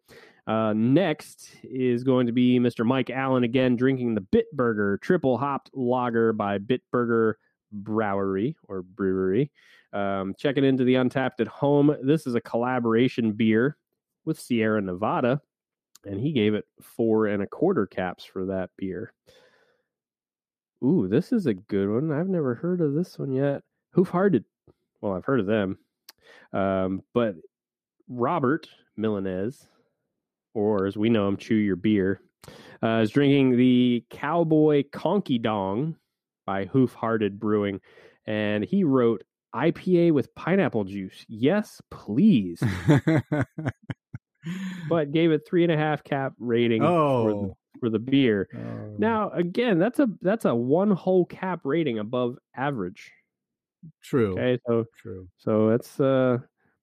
Speaker 1: Uh, next is going to be Mr. Mike Allen again drinking the Bitburger triple hopped lager by Bitburger Brewery or Brewery. Um, checking into the Untappd at home. This is a collaboration beer with Sierra Nevada, and he gave it four and a quarter caps for that beer. Ooh, this is a good one. I've never heard of this one yet. Hoof Hearted. Well, I've heard of them. Um, but Robert Milanez, or as we know him, Chew Your Beer, uh, is drinking the Cowboy Conky Dong by Hoof Hearted Brewing. And he wrote IPA with pineapple juice. Yes, please. but gave it three and a half cap rating
Speaker 2: oh.
Speaker 1: for, the, for the beer.
Speaker 2: Oh.
Speaker 1: Now, again, that's a that's a one whole cap rating above average.
Speaker 2: true.
Speaker 1: Okay, so
Speaker 2: True.
Speaker 1: so that's uh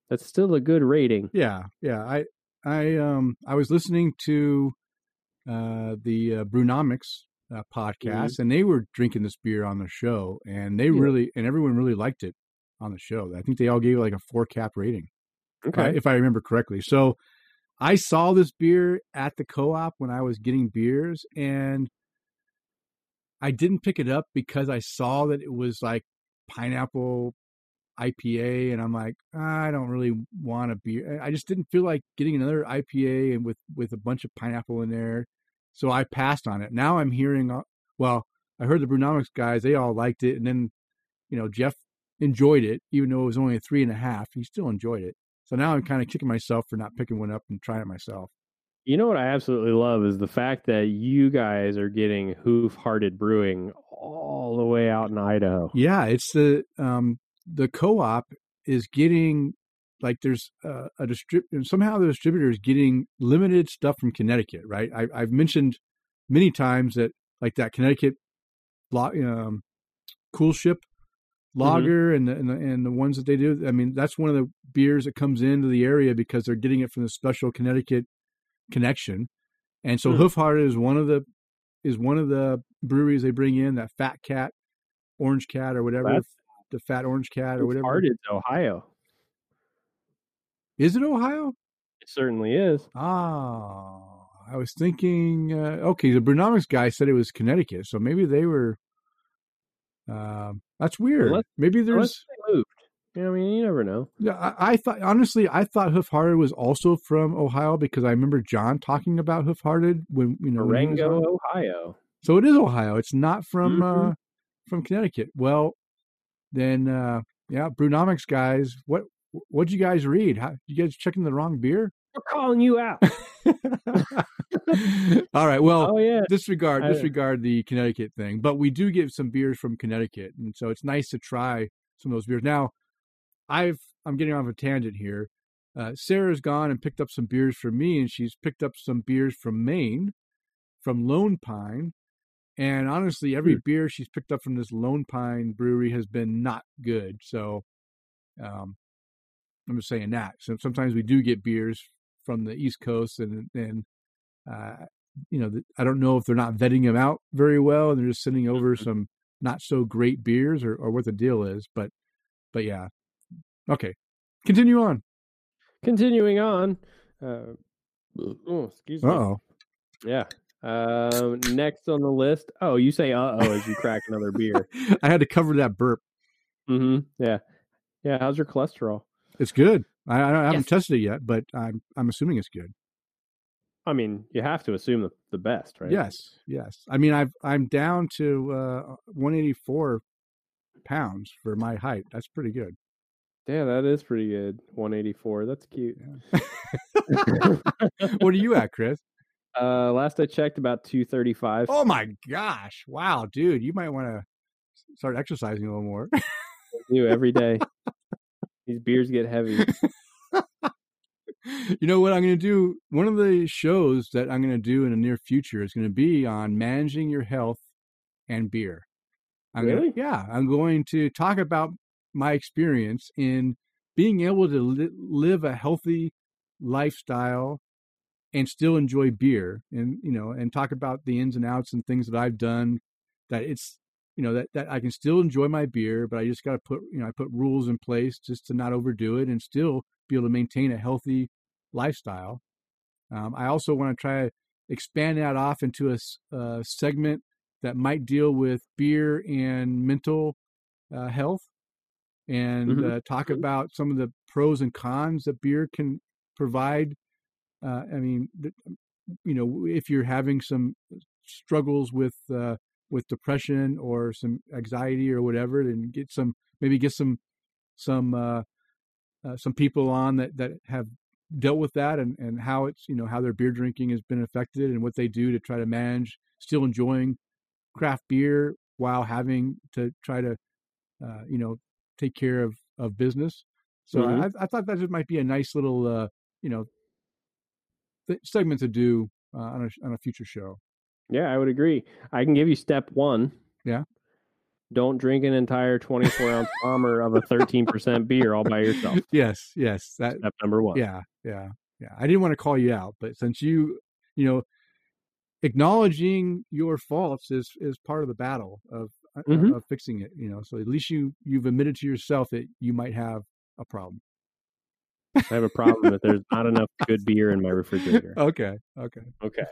Speaker 1: that's still a good rating.
Speaker 2: Yeah, yeah. I I um I was listening to uh the uh, Brunomics uh, podcast, and they were drinking this beer on the show, and they
Speaker 1: Yeah.
Speaker 2: really and everyone really liked it on the show. I think they all gave it like a four cap rating,
Speaker 1: Okay.
Speaker 2: if I remember correctly. So I saw this beer at the co-op when I was getting beers, and I didn't pick it up because I saw that it was like pineapple IPA, and I'm like, I don't really want a beer. I just didn't feel like getting another IPA and with with a bunch of pineapple in there, so I passed on it. Now I'm hearing, well, I heard the Brunomics guys; they all liked it, and then you know Jeff enjoyed it, even though it was only a three and a half. He still enjoyed it. So now I'm kind of kicking myself for not picking one up and trying it myself.
Speaker 1: You know what I absolutely love is the fact that you guys are getting Hoof Hearted Brewing all the way out in Idaho.
Speaker 2: Yeah, it's the um the co-op is getting like there's uh, a distributor somehow the distributor is getting limited stuff from Connecticut, right? I, I've mentioned many times that like that Connecticut lo- um, cool ship lager and the, and the and the ones that they do. I mean, that's one of the beers that comes into the area because they're getting it from the special Connecticut connection. And so
Speaker 1: Hmm.
Speaker 2: Hoof Hearted is one of the is one of the breweries they bring in that Fat Cat, Orange Cat, or whatever the Fat Orange Cat or whatever.
Speaker 1: Hearted, Ohio.
Speaker 2: Is it Ohio?
Speaker 1: It certainly is.
Speaker 2: Ah, I was thinking. Uh, okay, the Brunomics guy said it was Connecticut, so maybe they were. Um, that's weird.
Speaker 1: Unless-
Speaker 2: maybe
Speaker 1: Unless
Speaker 2: there's.
Speaker 1: they moved. You know, I mean, you never know.
Speaker 2: Yeah, I, I thought honestly, I thought Hoof Hearted was also from Ohio because I remember John talking about Hoof Hearted when you know. when he was on.
Speaker 1: Marengo, Ohio.
Speaker 2: So it is Ohio. It's not from
Speaker 1: Mhm.
Speaker 2: uh, from Connecticut. Well, then uh, yeah, Brunomics guys, what what'd you guys read? How, you guys checking the wrong beer?
Speaker 1: We're calling you out.
Speaker 2: All right. Well,
Speaker 1: oh yeah.
Speaker 2: disregard disregard the Connecticut thing, but we do get some beers from Connecticut, and so it's nice to try some of those beers. Now, I've I'm getting off a tangent here. Uh, Sarah's gone and picked up some beers for me, and she's picked up some beers from Maine, from Lone Pine, and honestly, every beer she's picked up from this Lone Pine brewery has been not good. So, um, I'm just saying that. So sometimes we do get beers from the East Coast, and and uh, you know, I don't know if they're not vetting them out very well, and they're just sending over some not so great beers, or, or what the deal is. But, but yeah, okay, continue on.
Speaker 1: Continuing on. Uh, oh, excuse me.
Speaker 2: oh,
Speaker 1: Yeah. Um, next on the list. Oh, you say uh oh as you crack another beer.
Speaker 2: I had to cover that burp.
Speaker 1: Mm-hmm. Yeah. Yeah. How's your cholesterol?
Speaker 2: It's good. I, I haven't
Speaker 1: Yes.
Speaker 2: tested it yet, but I'm I'm assuming it's good.
Speaker 1: I mean, you have to assume the, the best, right?
Speaker 2: Yes, yes. I mean, I've I'm down to uh, 184 pounds for my height. That's pretty good.
Speaker 1: Yeah, that is pretty good. 184. That's cute.
Speaker 2: what are you at, Chris?
Speaker 1: Uh, last I checked, about 235.
Speaker 2: Oh my gosh! Wow, dude, you might want to start exercising a little more.
Speaker 1: do every day. These beers get heavy.
Speaker 2: you know what I'm going to do? One of the shows that I'm going to do in the near future is going to be on managing your health and beer. I'm
Speaker 1: Really?
Speaker 2: Gonna, yeah, I'm going to talk about my experience in being able to li- live a healthy lifestyle and still enjoy beer and you know and talk about the ins and outs and things that I've done that it's you know that that I can still enjoy my beer, but I just got to put you know I put rules in place just to not overdo it and still be able to maintain a healthy lifestyle. Um, I also want to try to expand that off into a, a, segment that might deal with beer and mental uh, health and mm-hmm. uh, talk about some of the pros and cons that beer can provide. Uh, I mean, you know, if you're having some struggles with uh, with depression or some anxiety or whatever, then get some maybe get some some uh, uh, some people on that that have dealt with that and and how it's you know how their beer drinking has been affected and what they do to try to manage still enjoying craft beer while having to try to uh, you know take care of of business. So mm-hmm. I, I thought that might be a nice little uh, you know segment to do uh, on a on a future show.
Speaker 1: Yeah, I would agree. I can give you step one.
Speaker 2: Yeah.
Speaker 1: Don't drink an entire 24 ounce bomber of a 13% beer all by yourself.
Speaker 2: Yes, yes.
Speaker 1: That, step number one.
Speaker 2: Yeah, yeah, yeah. I didn't want to call you out, but since you, you know, acknowledging your faults is is part of the battle of uh, mm-hmm. of fixing it. You know, so at least you you've admitted to yourself that you might have a problem.
Speaker 1: I have a problem that there's not enough good beer in my refrigerator.
Speaker 2: Okay. Okay.
Speaker 1: Okay.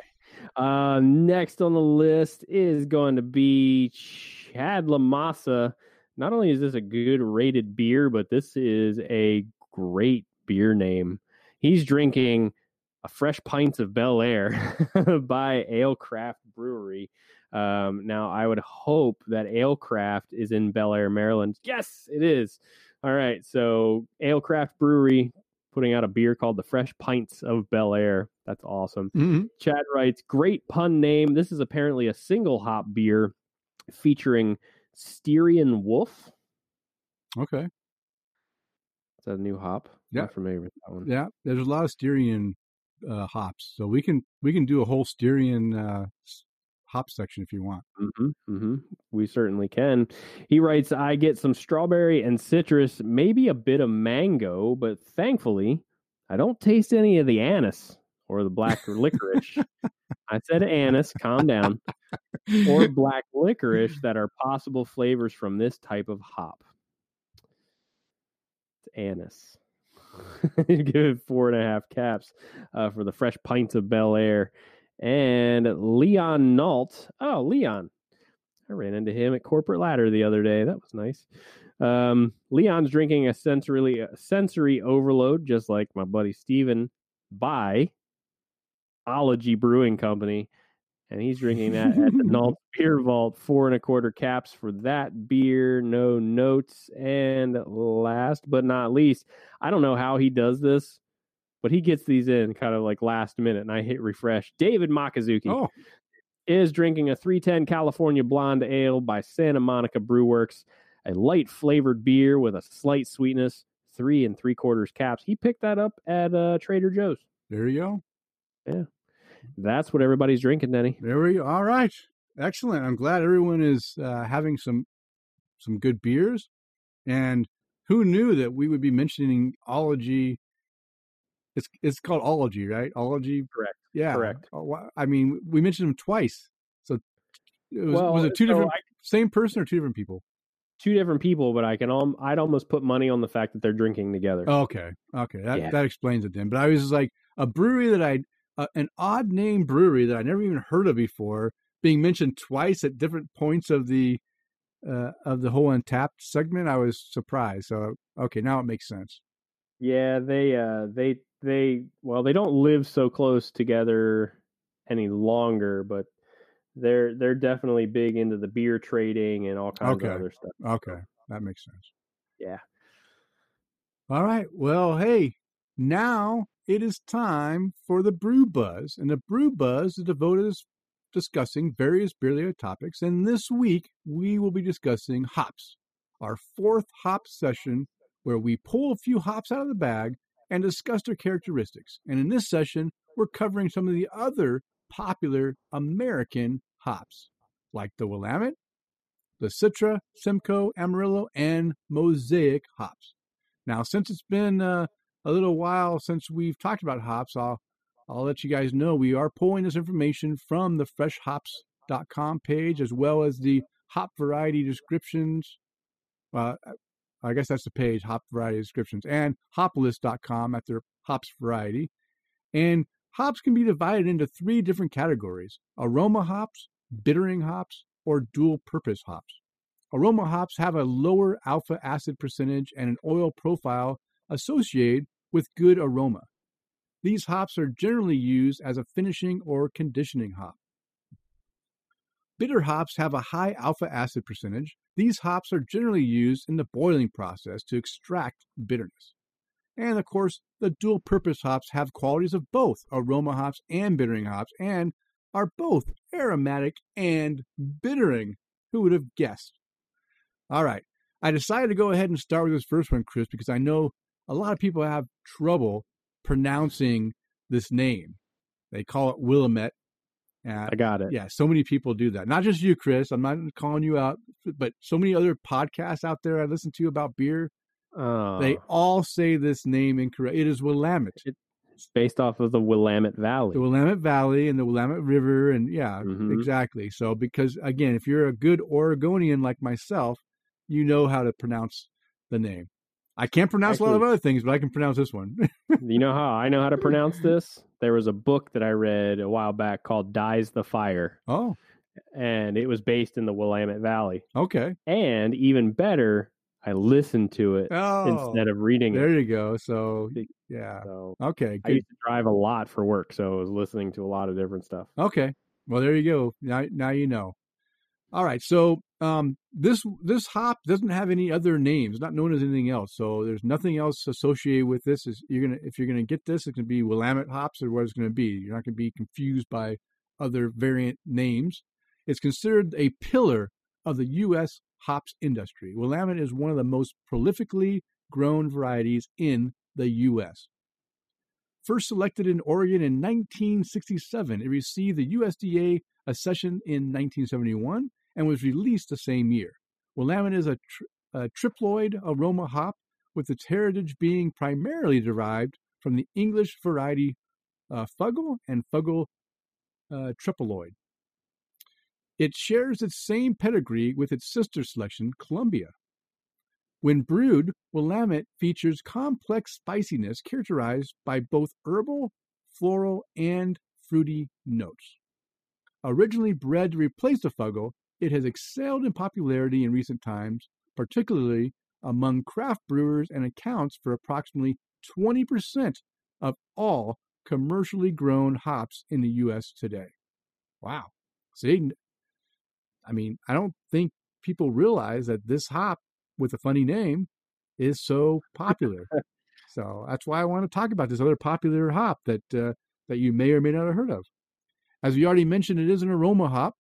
Speaker 1: Uh, next on the list is going to be Chad LaMassa. Not only is this a good rated beer, but this is a great beer name. He's drinking a fresh pints of Bel Air by Alecraft Brewery. Um, now, I would hope that Alecraft is in Bel Air, Maryland. Yes, it is. All right, so Alecraft Brewery putting out a beer called the Fresh Pints of Bel Air. That's awesome. Mm-hmm. Chad writes, great pun name. This is apparently a single hop beer featuring Styrian Wolf.
Speaker 2: Okay.
Speaker 1: Is that a new hop?
Speaker 2: Yeah.
Speaker 1: Not familiar with that one.
Speaker 2: Yeah. There's a lot of Styrian uh, hops. So we can we can do a whole Styrian uh, hop section if you want.
Speaker 1: Mm-hmm, mm-hmm. We certainly can. He writes, I get some strawberry and citrus, maybe a bit of mango, but thankfully, I don't taste any of the anise or the black licorice. I said anise, calm down, or black licorice that are possible flavors from this type of hop. It's anise. Give it four and a half caps uh, for the fresh pints of Bel Air and Leon Nault. Oh, Leon. I ran into him at Corporate Ladder the other day. That was nice. Um, Leon's drinking a sensory sensory overload, just like my buddy Steven, by Ology Brewing Company. And he's drinking that at the Nault Beer Vault, four and a quarter caps for that beer, no notes. And last but not least, I don't know how he does this but he gets these in kind of like last minute, and I hit refresh. David Makazuki oh. is drinking a 310 California Blonde Ale by Santa Monica Brew Works, a light flavored beer with a slight sweetness, three and three quarters caps. He picked that up at uh, Trader Joe's.
Speaker 2: There you go.
Speaker 1: Yeah, that's what everybody's drinking, Denny.
Speaker 2: There we go. All right, excellent. I'm glad everyone is uh, having some some good beers, and who knew that we would be mentioning ology it's it's called ology, right? Ology.
Speaker 1: Correct.
Speaker 2: Yeah.
Speaker 1: Correct.
Speaker 2: Oh, I mean, we mentioned him twice. So it was, well, was it two so different, I, same person or two different people?
Speaker 1: Two different people, but I can al- I'd almost put money on the fact that they're drinking together.
Speaker 2: Okay. Okay. That yeah. that explains it then. But I was like a brewery that I uh, an odd name brewery that I never even heard of before being mentioned twice at different points of the uh, of the whole Untappd segment. I was surprised. So okay, now it makes sense.
Speaker 1: Yeah, they uh they they well they don't live so close together any longer, but they're they're definitely big into the beer trading and all kinds
Speaker 2: okay.
Speaker 1: of other stuff.
Speaker 2: Okay, that makes sense.
Speaker 1: Yeah.
Speaker 2: All right. Well, hey, now it is time for the Brew Buzz, and the Brew Buzz is devoted to discussing various beer topics. And this week we will be discussing hops, our fourth hop session, where we pull a few hops out of the bag and discuss their characteristics. And in this session, we're covering some of the other popular American hops, like the Willamette, the Citra, Simcoe, Amarillo, and Mosaic hops. Now, since it's been uh, a little while since we've talked about hops, I'll I'll let you guys know we are pulling this information from the freshops.com page, as well as the hop variety descriptions. Uh, I guess that's the page, hop variety descriptions, and hoplist.com at their hops variety. And hops can be divided into three different categories aroma hops, bittering hops, or dual purpose hops. Aroma hops have a lower alpha acid percentage and an oil profile associated with good aroma. These hops are generally used as a finishing or conditioning hop. Bitter hops have a high alpha acid percentage. These hops are generally used in the boiling process to extract bitterness. And of course, the dual purpose hops have qualities of both aroma hops and bittering hops and are both aromatic and bittering. Who would have guessed? All right. I decided to go ahead and start with this first one, Chris, because I know a lot of people have trouble pronouncing this name. They call it Willamette.
Speaker 1: I got it.
Speaker 2: Yeah, so many people do that. Not just you, Chris. I'm not calling you out, but so many other podcasts out there I listen to about beer.
Speaker 1: Oh.
Speaker 2: They all say this name incorrect. It is Willamette.
Speaker 1: It's based off of the Willamette Valley.
Speaker 2: The Willamette Valley and the Willamette River, and yeah,
Speaker 1: Mhm.
Speaker 2: exactly. So, because again, if you're a good Oregonian like myself, you know how to pronounce the name. I can't pronounce a lot of other things, but I can pronounce this one.
Speaker 1: you know how I know how to pronounce this? There was a book that I read a while back called Dies the Fire,
Speaker 2: oh,
Speaker 1: and it was based in the Willamette Valley.
Speaker 2: okay.
Speaker 1: And even better, I listened to it
Speaker 2: Oh,
Speaker 1: instead of reading
Speaker 2: there
Speaker 1: it.
Speaker 2: There you go. So, yeah.
Speaker 1: So
Speaker 2: Okay,
Speaker 1: I used to drive a lot for work, so I was listening to a lot of different stuff.
Speaker 2: Okay. Well, there you go. Now, now you know. All right. So, um, this this hop doesn't have any other names, not known as anything else. So, there's nothing else associated with this. Is you're gonna if you're gonna get this, it's gonna be Willamette hops, or what it's gonna be. You're not gonna be confused by other variant names. It's considered a pillar of the U.S. hops industry. Willamette is one of the most prolifically grown varieties in the U.S. First selected in Oregon in 1967, it received the USDA accession in 1971 and was released the same year. Willamette is a, tri- a triploid aroma hop, with its heritage being primarily derived from the English variety uh, Fuggle and Fuggle uh, triploid. It shares its same pedigree with its sister selection, Columbia. When brewed, Willamette features complex spiciness characterized by both herbal, floral, and fruity notes. Originally bred to replace the Fuggle, it has excelled in popularity in recent times, particularly among craft brewers and accounts for approximately 20% of all commercially grown hops in the U.S. today. Wow. See, I mean, I don't think people realize that this hop with a funny name is so popular. so that's why I want to talk about this other popular hop that uh, that you may or may not have heard of. As we already mentioned, it is an aroma hop.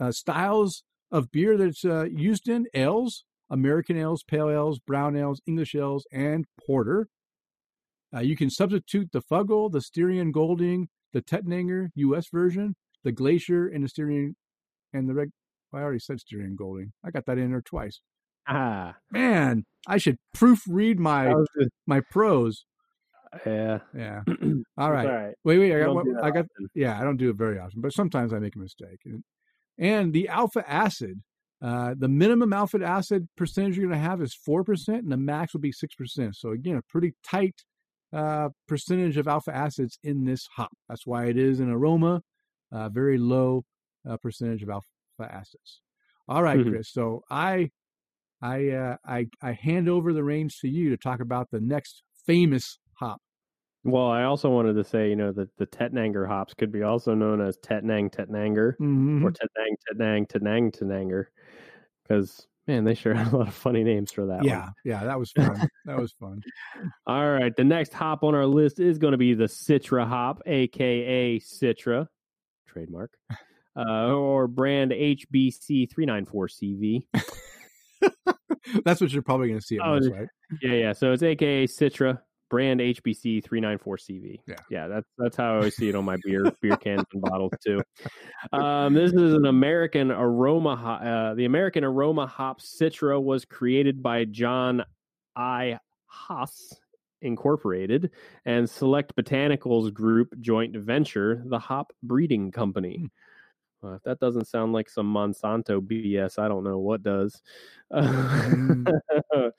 Speaker 2: Uh, styles of beer that it's uh, used in ales, American ales, pale ales, brown ales, English ales, and porter. Uh, you can substitute the Fuggle, the Styrian Golding, the Tettnanger U.S. version, the Glacier, and the Styrian, and the reg. I already said Styrian Golding. I got that in there twice.
Speaker 1: Ah,
Speaker 2: Man, I should proofread my
Speaker 1: that was good.
Speaker 2: my prose.
Speaker 1: yeah.
Speaker 2: Yeah. All right.
Speaker 1: all right.
Speaker 2: Wait, wait. I got. one- I got.
Speaker 1: often.
Speaker 2: Yeah, I don't do it very often, but sometimes I make a mistake. And, and the alpha acid, uh, the minimum alpha acid percentage you're going to have is four percent, and the max will be six percent. So again, a pretty tight uh, percentage of alpha acids in this hop. That's why it is an aroma, uh, very low uh, percentage of alpha acids. All right,
Speaker 1: Mhm.
Speaker 2: Chris. So I, I, uh, I, I hand over the reins to you to talk about the next famous hop.
Speaker 1: Well, I also wanted to say, you know, that the Tettnanger hops could be also known as Tettnang Tettnanger
Speaker 2: Mhm.
Speaker 1: or Tettnang Tettnang Tettnang Tettnanger, because man, they sure had a lot of funny names for that.
Speaker 2: Yeah,
Speaker 1: one.
Speaker 2: yeah, that was fun. that was fun.
Speaker 1: All right, the next hop on our list is going to be the Citra hop, aka Citra, trademark, uh, or brand HBC three nine four CV.
Speaker 2: That's what you're probably going to see. At
Speaker 1: Oh,
Speaker 2: most, right?
Speaker 1: Yeah, yeah. So it's AKA Citra, brand HBC three nine four CV.
Speaker 2: Yeah.
Speaker 1: yeah. That's that's how I always see it on my beer beer cans and bottles too. Um, this is an American aroma. Uh, the American aroma hop Citra was created by John I. Haas Incorporated and Select Botanicals Group joint venture, the Hop Breeding Company. Well, if that doesn't sound like some Monsanto BS, I don't know what does. Mm.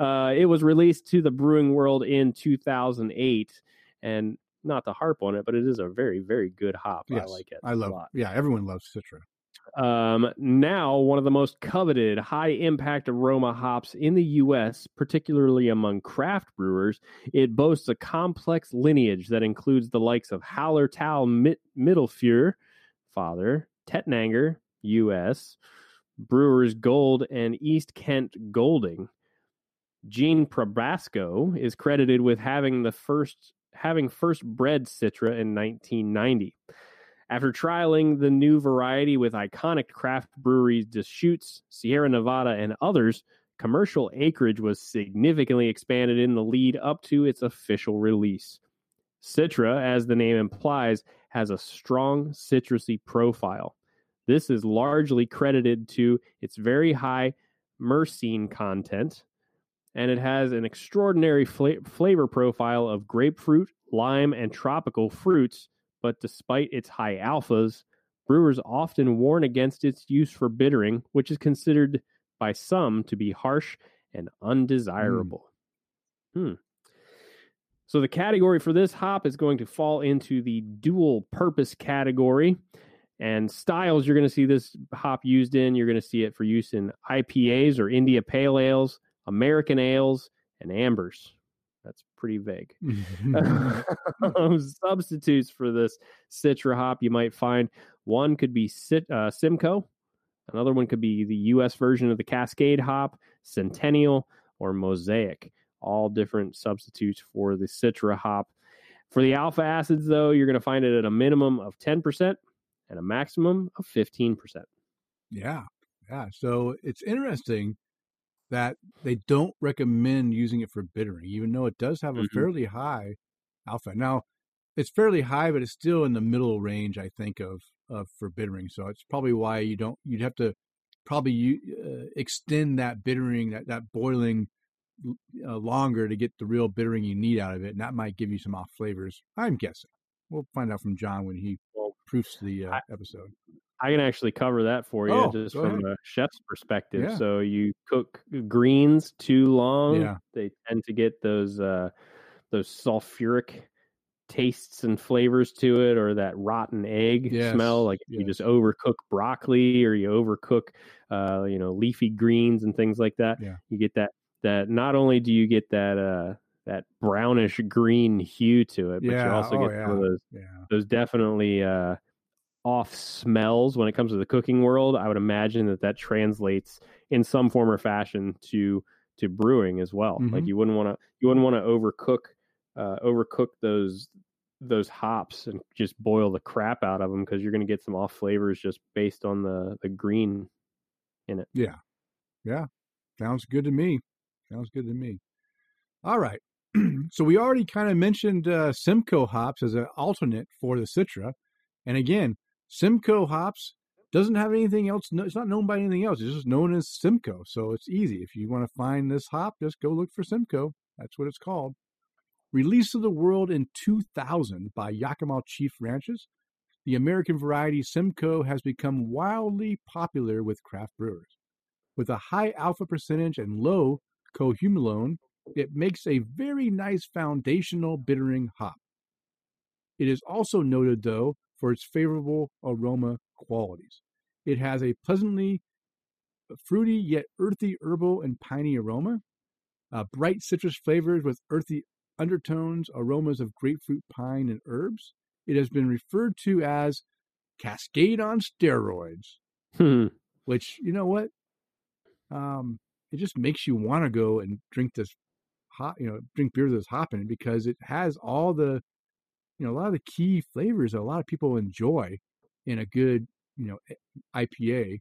Speaker 1: uh, it was released to the brewing world in 2008, and not to harp on it, but it is a very, very good hop. Yes, I like it.
Speaker 2: I love. it. Yeah, everyone loves Citra.
Speaker 1: Um, now, one of the most coveted high impact aroma hops in the U.S., particularly among craft brewers, it boasts a complex lineage that includes the likes of Hallertau Mit- Mittelfrüh, father, Tettnanger, U.S., Brewers Gold, and East Kent Golding. Gene Probasco is credited with having the first having first bred Citra in 1990. After trialing the new variety with iconic craft breweries Deschutes, Sierra Nevada, and others, commercial acreage was significantly expanded in the lead up to its official release. Citra, as the name implies, has a strong citrusy profile. This is largely credited to its very high myrcene content, and it has an extraordinary fla- flavor profile of grapefruit, lime, and tropical fruits but despite its high alphas, brewers often warn against its use for bittering, which is considered by some to be harsh and undesirable. Mm. Hmm. So the category for this hop is going to fall into the dual purpose category. And styles you're going to see this hop used in, you're going to see it for use in IPAs or India Pale Ales, American Ales, and Ambers. That's pretty vague. um, substitutes for this Citra hop you might find one could be Cit- uh, Simcoe, another one could be the U.S. version of the Cascade hop, Centennial, or Mosaic. All different substitutes for the Citra hop. For the alpha acids, though, you're going to find it at a minimum of 10% and a maximum of 15%.
Speaker 2: Yeah. Yeah. So it's interesting that they don't recommend using it for bittering, even though it does have a mm-hmm. fairly high alpha. Now, it's fairly high, but it's still in the middle range, I think, of of for bittering. So it's probably why you don't. You'd have to probably uh, extend that bittering, that that boiling uh, longer to get the real bittering you need out of it, and that might give you some off flavors. I'm guessing. We'll find out from John when he well, proofs the uh, episode.
Speaker 1: I can actually cover that for you oh, just from ahead. a chef's perspective. Yeah. So you cook greens too long, yeah. they tend to get those uh, those sulfuric tastes and flavors to it, or that rotten egg yes. smell. Like yes. you just overcook broccoli, or you overcook, uh, you know, leafy greens and things like that.
Speaker 2: Yeah.
Speaker 1: You get that. That not only do you get that uh, that brownish green hue to it, but
Speaker 2: yeah.
Speaker 1: you also
Speaker 2: oh,
Speaker 1: get yeah. those those definitely. Uh, off smells when it comes to the cooking world, I would imagine that that translates in some form or fashion to to brewing as well. Mm-hmm. Like you wouldn't want to you wouldn't want to overcook uh, overcook those those hops and just boil the crap out of them because you're going to get some off flavors just based on the the green in it.
Speaker 2: Yeah, yeah, sounds good to me. Sounds good to me. All right. so we already kind of mentioned uh, Simcoe hops as an alternate for the Citra. And again, Simcoe hops doesn't have anything else. It's not known by anything else. It's just known as Simcoe. So it's easy. If you want to find this hop, just go look for Simcoe. That's what it's called. Released to the world in 2000 by Yakima Chief Ranches, the American variety Simcoe has become wildly popular with craft brewers. With a high alpha percentage and low cohumulone, it makes a very nice foundational bittering hop. It is also noted, though, for its favorable aroma qualities. It has a pleasantly fruity yet earthy herbal and piney aroma, uh, bright citrus flavors with earthy undertones, aromas of grapefruit, pine, and herbs. It has been referred to as Cascade on steroids,
Speaker 1: hmm.
Speaker 2: which, you know what? Um, it just makes you want to go and drink this hot, you know, drink beer that's hopping because it has all the you know a lot of the key flavors that a lot of people enjoy in a good you know IPA.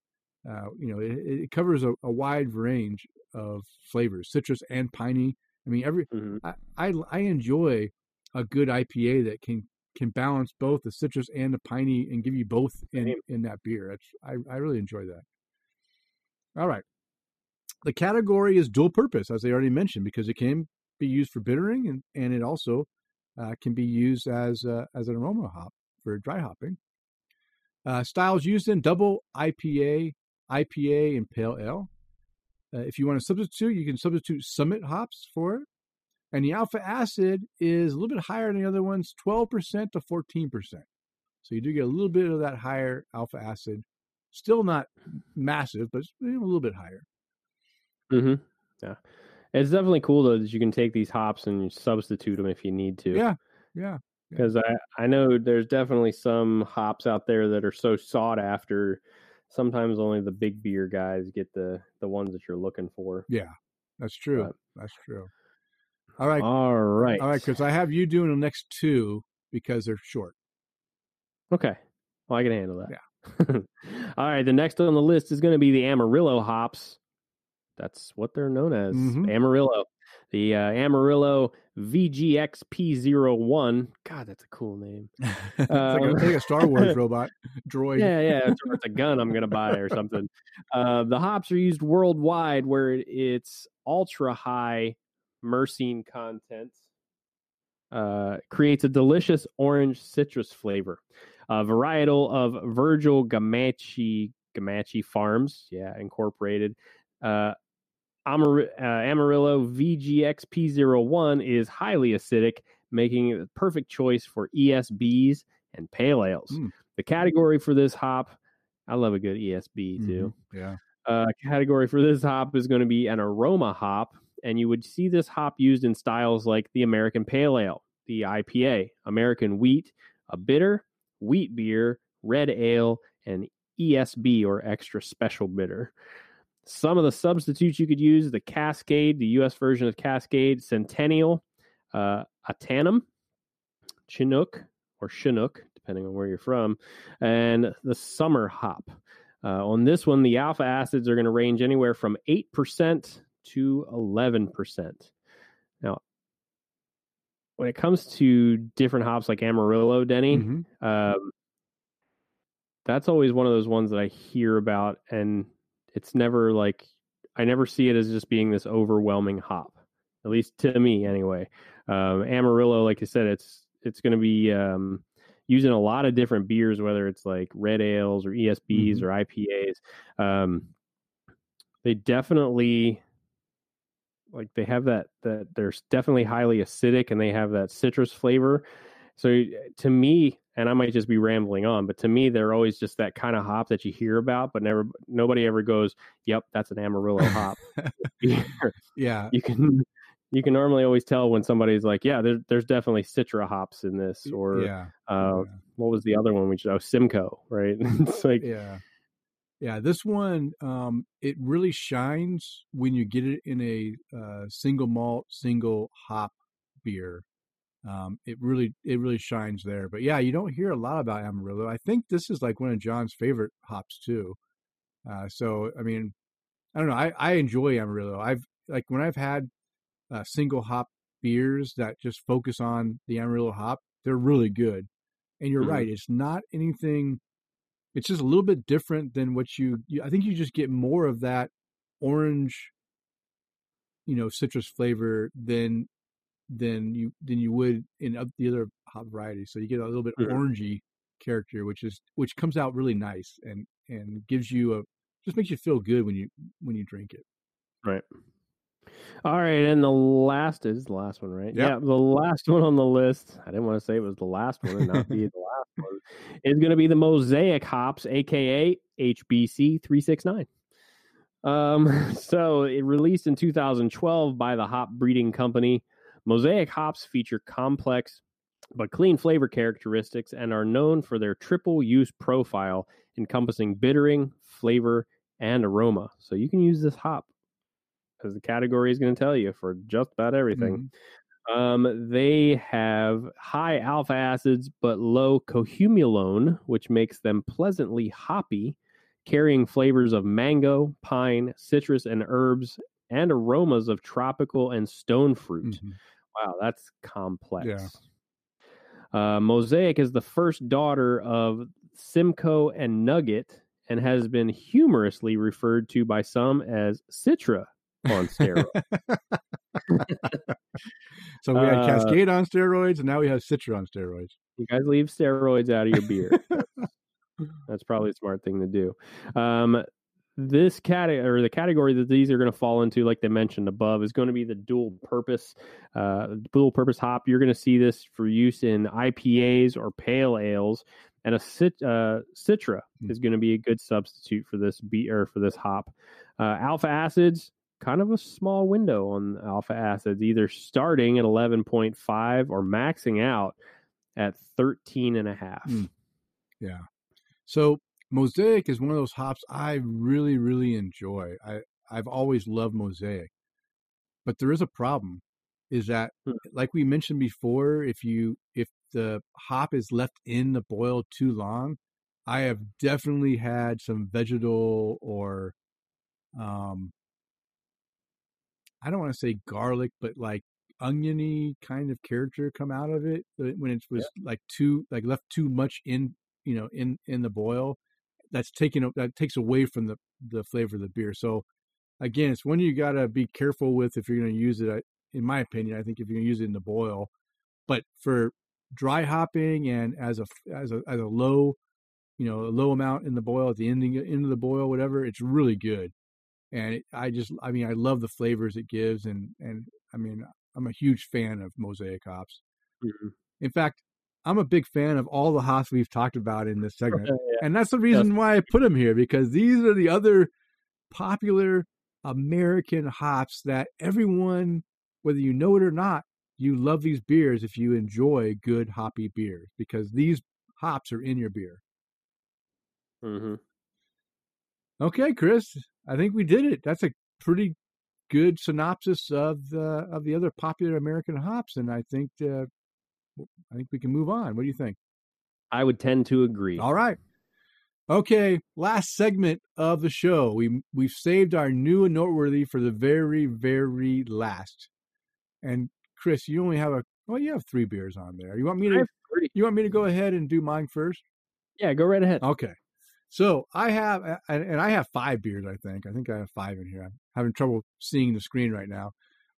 Speaker 2: Uh, you know, it, it covers a, a, wide range of flavors, citrus and piney. I mean, every mm-hmm. I, I, I enjoy a good IPA that can can balance both the citrus and the piney and give you both in in that beer. That's, I I really enjoy that. All right, the category is dual purpose, as I already mentioned, because it can be used for bittering and and it also uh, can be used as uh, as an aroma hop for dry hopping. Uh, styles used in double IPA, IPA, and pale ale. Uh, if you want to substitute, you can substitute Summit hops for it. And the alpha acid is a little bit higher than the other ones, 12% to 14%. So you do get a little bit of that higher alpha acid. Still not massive, but a little bit higher.
Speaker 1: Mm-hmm. Yeah. It's definitely cool though that you can take these hops and substitute them if you need to.
Speaker 2: Yeah. Yeah.
Speaker 1: Because I, I know there's definitely some hops out there that are so sought after. Sometimes only the big beer guys get the the ones that you're looking for.
Speaker 2: Yeah, that's true. But, that's true. All right.
Speaker 1: All right.
Speaker 2: All right, because I have you doing the next two because they're short.
Speaker 1: Okay. Well, I can handle that. Yeah. All right. The next on the list is going to be the Amarillo hops. That's what they're known as mm-hmm. Amarillo. The uh, Amarillo VGXP01. God, that's a cool name.
Speaker 2: it's um, like, a, like a Star Wars robot droid.
Speaker 1: Yeah, yeah. It's, it's a gun I'm going to buy or something. Uh, the hops are used worldwide where it's ultra high myrcene content. Uh, creates a delicious orange citrus flavor. A varietal of Virgil Gamache Gamache Farms, yeah, incorporated. Uh, Amar- uh, Amarillo VGXP01 is highly acidic, making it a perfect choice for ESBs and pale ales. Mm. The category for this hop, I love a good ESB too.
Speaker 2: Mm-hmm. Yeah.
Speaker 1: Uh, category for this hop is going to be an aroma hop, and you would see this hop used in styles like the American Pale Ale, the IPA, American Wheat, a bitter, wheat beer, red ale, and ESB or extra special bitter. Some of the substitutes you could use the Cascade, the US version of Cascade, Centennial, uh, Ahtanum, Chinook or Chinook, depending on where you're from, and the Summer Hop. Uh, on this one, the alpha acids are going to range anywhere from 8% to 11%. Now, when it comes to different hops like Amarillo, Denny, mm-hmm. um, that's always one of those ones that I hear about, and it's never like I never see it as just being this overwhelming hop. At least to me, anyway. Um, Amarillo, like I said, it's it's going to be um, using a lot of different beers, whether it's like red ales or ESBs mm-hmm. or IPAs. Um, they definitely like they have that that they're definitely highly acidic and they have that citrus flavor. So to me, and I might just be rambling on, but to me, they're always just that kind of hop that you hear about, but never nobody ever goes, "Yep, that's an Amarillo hop."
Speaker 2: yeah,
Speaker 1: you can you can normally always tell when somebody's like, "Yeah, there's there's definitely Citra hops in this," or
Speaker 2: yeah.
Speaker 1: Uh, yeah. what was the other one? Which oh, Simcoe, right? it's like
Speaker 2: yeah. Yeah, this one um, it really shines when you get it in a uh, single malt, single hop beer um, it really it really shines there. But yeah, you don't hear a lot about Amarillo. I think this is like one of John's favorite hops too. Uh, so I mean, I don't know. I, I enjoy Amarillo. I've like when I've had uh, single hop beers that just focus on the Amarillo hop, they're really good. And you're mm-hmm. right, it's not anything. It's just a little bit different than what you, you. I think you just get more of that orange, you know, citrus flavor than than you than you would in the other hop varieties. So you get a little bit mm-hmm. orangey character, which is which comes out really nice and and gives you a just makes you feel good when you when you drink it.
Speaker 1: Right. All right, and the last is the last one, right?
Speaker 2: Yep.
Speaker 1: Yeah, the last one on the list. I didn't want to say it was the last one and not be the last one. Is going to be the Mosaic hops, aka HBC three six nine. Um, so it released in 2012 by the Hop Breeding Company. Mosaic hops feature complex but clean flavor characteristics and are known for their triple use profile encompassing bittering, flavor, and aroma. So you can use this hop, as the category is going to tell you, for just about everything. Mm-hmm. Um, they have high alpha acids but low cohumulone, which makes them pleasantly hoppy, carrying flavors of mango, pine, citrus, and herbs, and aromas of tropical and stone fruit. Mm-hmm. Wow, that's complex.
Speaker 2: Yeah.
Speaker 1: Uh, Mosaic is the first daughter of Simcoe and Nugget and has been humorously referred to by some as Citra on steroids.
Speaker 2: so we had uh, Cascade on steroids, and now we have Citra on steroids.
Speaker 1: You guys leave steroids out of your beer. That's probably a smart thing to do. Um, this category or the category that these are going to fall into, like they mentioned above, is going to be the dual purpose, uh, dual purpose hop. You're going to see this for use in IPAs or pale ales, and a cit, uh, Citra mm-hmm. is going to be a good substitute for this beer for this hop. Uh, alpha acids, kind of a small window on alpha acids, either starting at 11.5 or maxing out at 13 and a half. Mm.
Speaker 2: Yeah. So Mosaic is one of those hops I really, really enjoy. I, I've always loved Mosaic. But there is a problem is that hmm. like we mentioned before, if you if the hop is left in the boil too long, I have definitely had some vegetal or um I don't want to say garlic, but like oniony kind of character come out of it uh, when it was yeah. like too like left too much in you know in in the boil that's taking that takes away from the the flavor of the beer. So again it's one you got to be careful with if you're going to use it in my opinion i think if you're going to use it in the boil. But for dry hopping and as a as a as a low you know a low amount in the boil at the ending end of the boil whatever it's really good. And it, i just i mean i love the flavors it gives and and i mean i'm a huge fan of mosaic hops. Mm-hmm. in fact I'm a big fan of all the hops we've talked about in this segment. yeah. And that's the reason why I put them here because these are the other popular American hops that everyone, whether you know it or not, you love these beers if you enjoy good hoppy beers because these hops are in your beer.
Speaker 1: Mm-hmm.
Speaker 2: Okay, Chris, I think we did it. That's a pretty good synopsis of the of the other popular American hops, and I think uh, I think we can move on. What do you think?
Speaker 1: I would tend to agree.
Speaker 2: All right. Okay, last segment of the show. We we've saved our new and noteworthy for the very very last. And Chris, you only have a well, you have three beers on there. You want me to you want me to go ahead and do mine first?
Speaker 1: Yeah, go right ahead.
Speaker 2: Okay. So I have, and I have five beers. I think. I think I have five in here. I'm having trouble seeing the screen right now.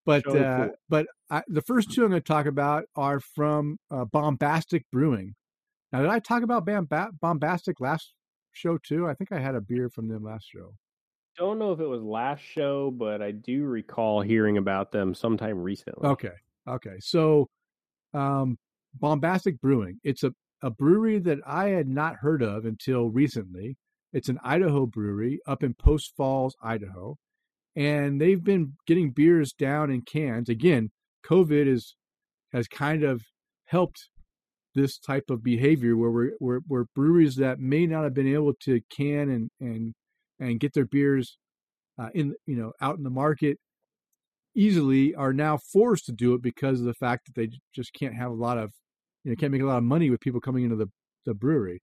Speaker 2: But uh, but I, the first two I'm going to talk about are from uh, Bombastic Brewing. Now, did I talk about Bombastic last show too? I think I had a beer from them last show.
Speaker 1: Don't know if it was last show, but I do recall hearing about them sometime recently.
Speaker 2: Okay, okay. So, um, Bombastic Brewing. It's a a brewery that I had not heard of until recently. It's an Idaho brewery up in Post Falls, Idaho and they've been getting beers down in cans. Again, COVID is has kind of helped this type of behavior where we're, we're, breweries that may not have been able to can and and and get their beers uh, in you know out in the market easily are now forced to do it because of the fact that they just can't have a lot of you know can't make a lot of money with people coming into the the brewery.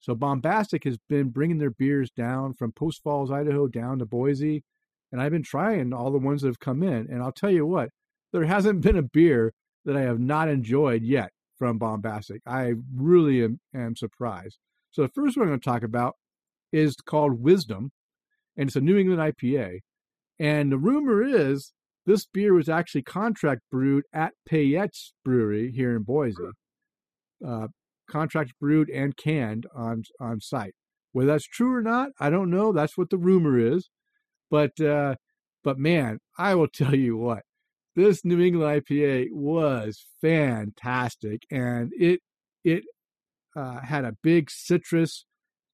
Speaker 2: So Bombastic has been bringing their beers down from Post Falls, Idaho, down to Boise, and I've been trying all the ones that have come in. And I'll tell you what, there hasn't been a beer that I have not enjoyed yet from Bombastic. I really am, am surprised. So the first one I'm going to talk about is called Wisdom, and it's a New England IPA. And the rumor is this beer was actually contract brewed at Payette's Brewery here in Boise. Uh, contract brewed and canned on on site. Whether that's true or not, I don't know. That's what the rumor is. But uh, but man, I will tell you what, this New England IPA was fantastic, and it it uh, had a big citrus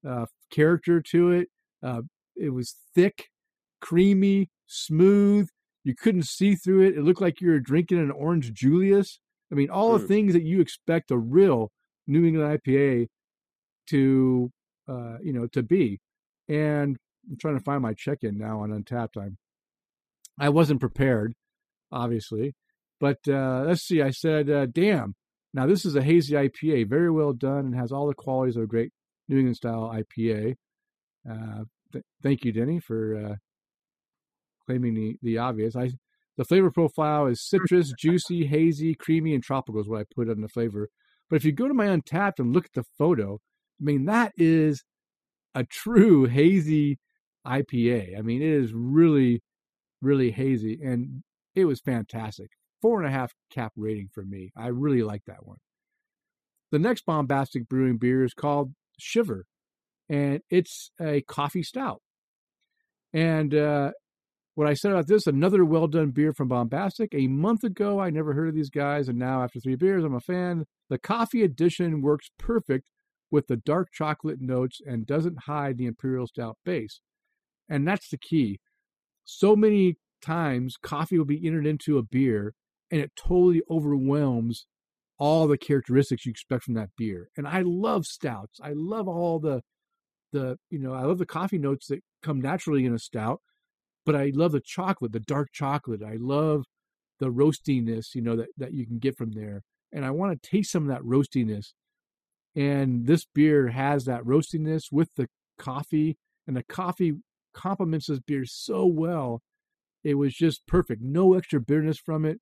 Speaker 2: uh, character to it. Uh, it was thick, creamy, smooth. You couldn't see through it. It looked like you were drinking an orange Julius. I mean, all mm. the things that you expect a real New England IPA to, uh, you know, to be. And I'm trying to find my check-in now on Untappd. I'm I wasn't prepared, obviously, but uh, let's see. I said, uh, "Damn!" Now this is a hazy IPA, very well done, and has all the qualities of a great New England style IPA. Uh, th- thank you, Denny, for uh, claiming the the obvious. I the flavor profile is citrus, juicy, hazy, creamy, and tropical is what I put on the flavor. But if you go to my Untappd and look at the photo, I mean that is a true hazy IPA. I mean, it is really, really hazy, and it was fantastic. Four and a half cap rating for me. I really like that one. The next bombastic brewing beer is called Shiver, and it's a coffee stout. And uh, what I said about this, another well done beer from Bombastic. A month ago, I never heard of these guys, and now after three beers, I'm a fan. The coffee edition works perfect with the dark chocolate notes and doesn't hide the imperial stout base. And that's the key. So many times, coffee will be entered into a beer, and it totally overwhelms all the characteristics you expect from that beer. And I love stouts. I love all the the you know I love the coffee notes that come naturally in a stout, but I love the chocolate, the dark chocolate. I love the roastiness, you know, that that you can get from there. And I want to taste some of that roastiness. And this beer has that roastiness with the coffee, and the coffee complements this beer so well. It was just perfect. No extra bitterness from it.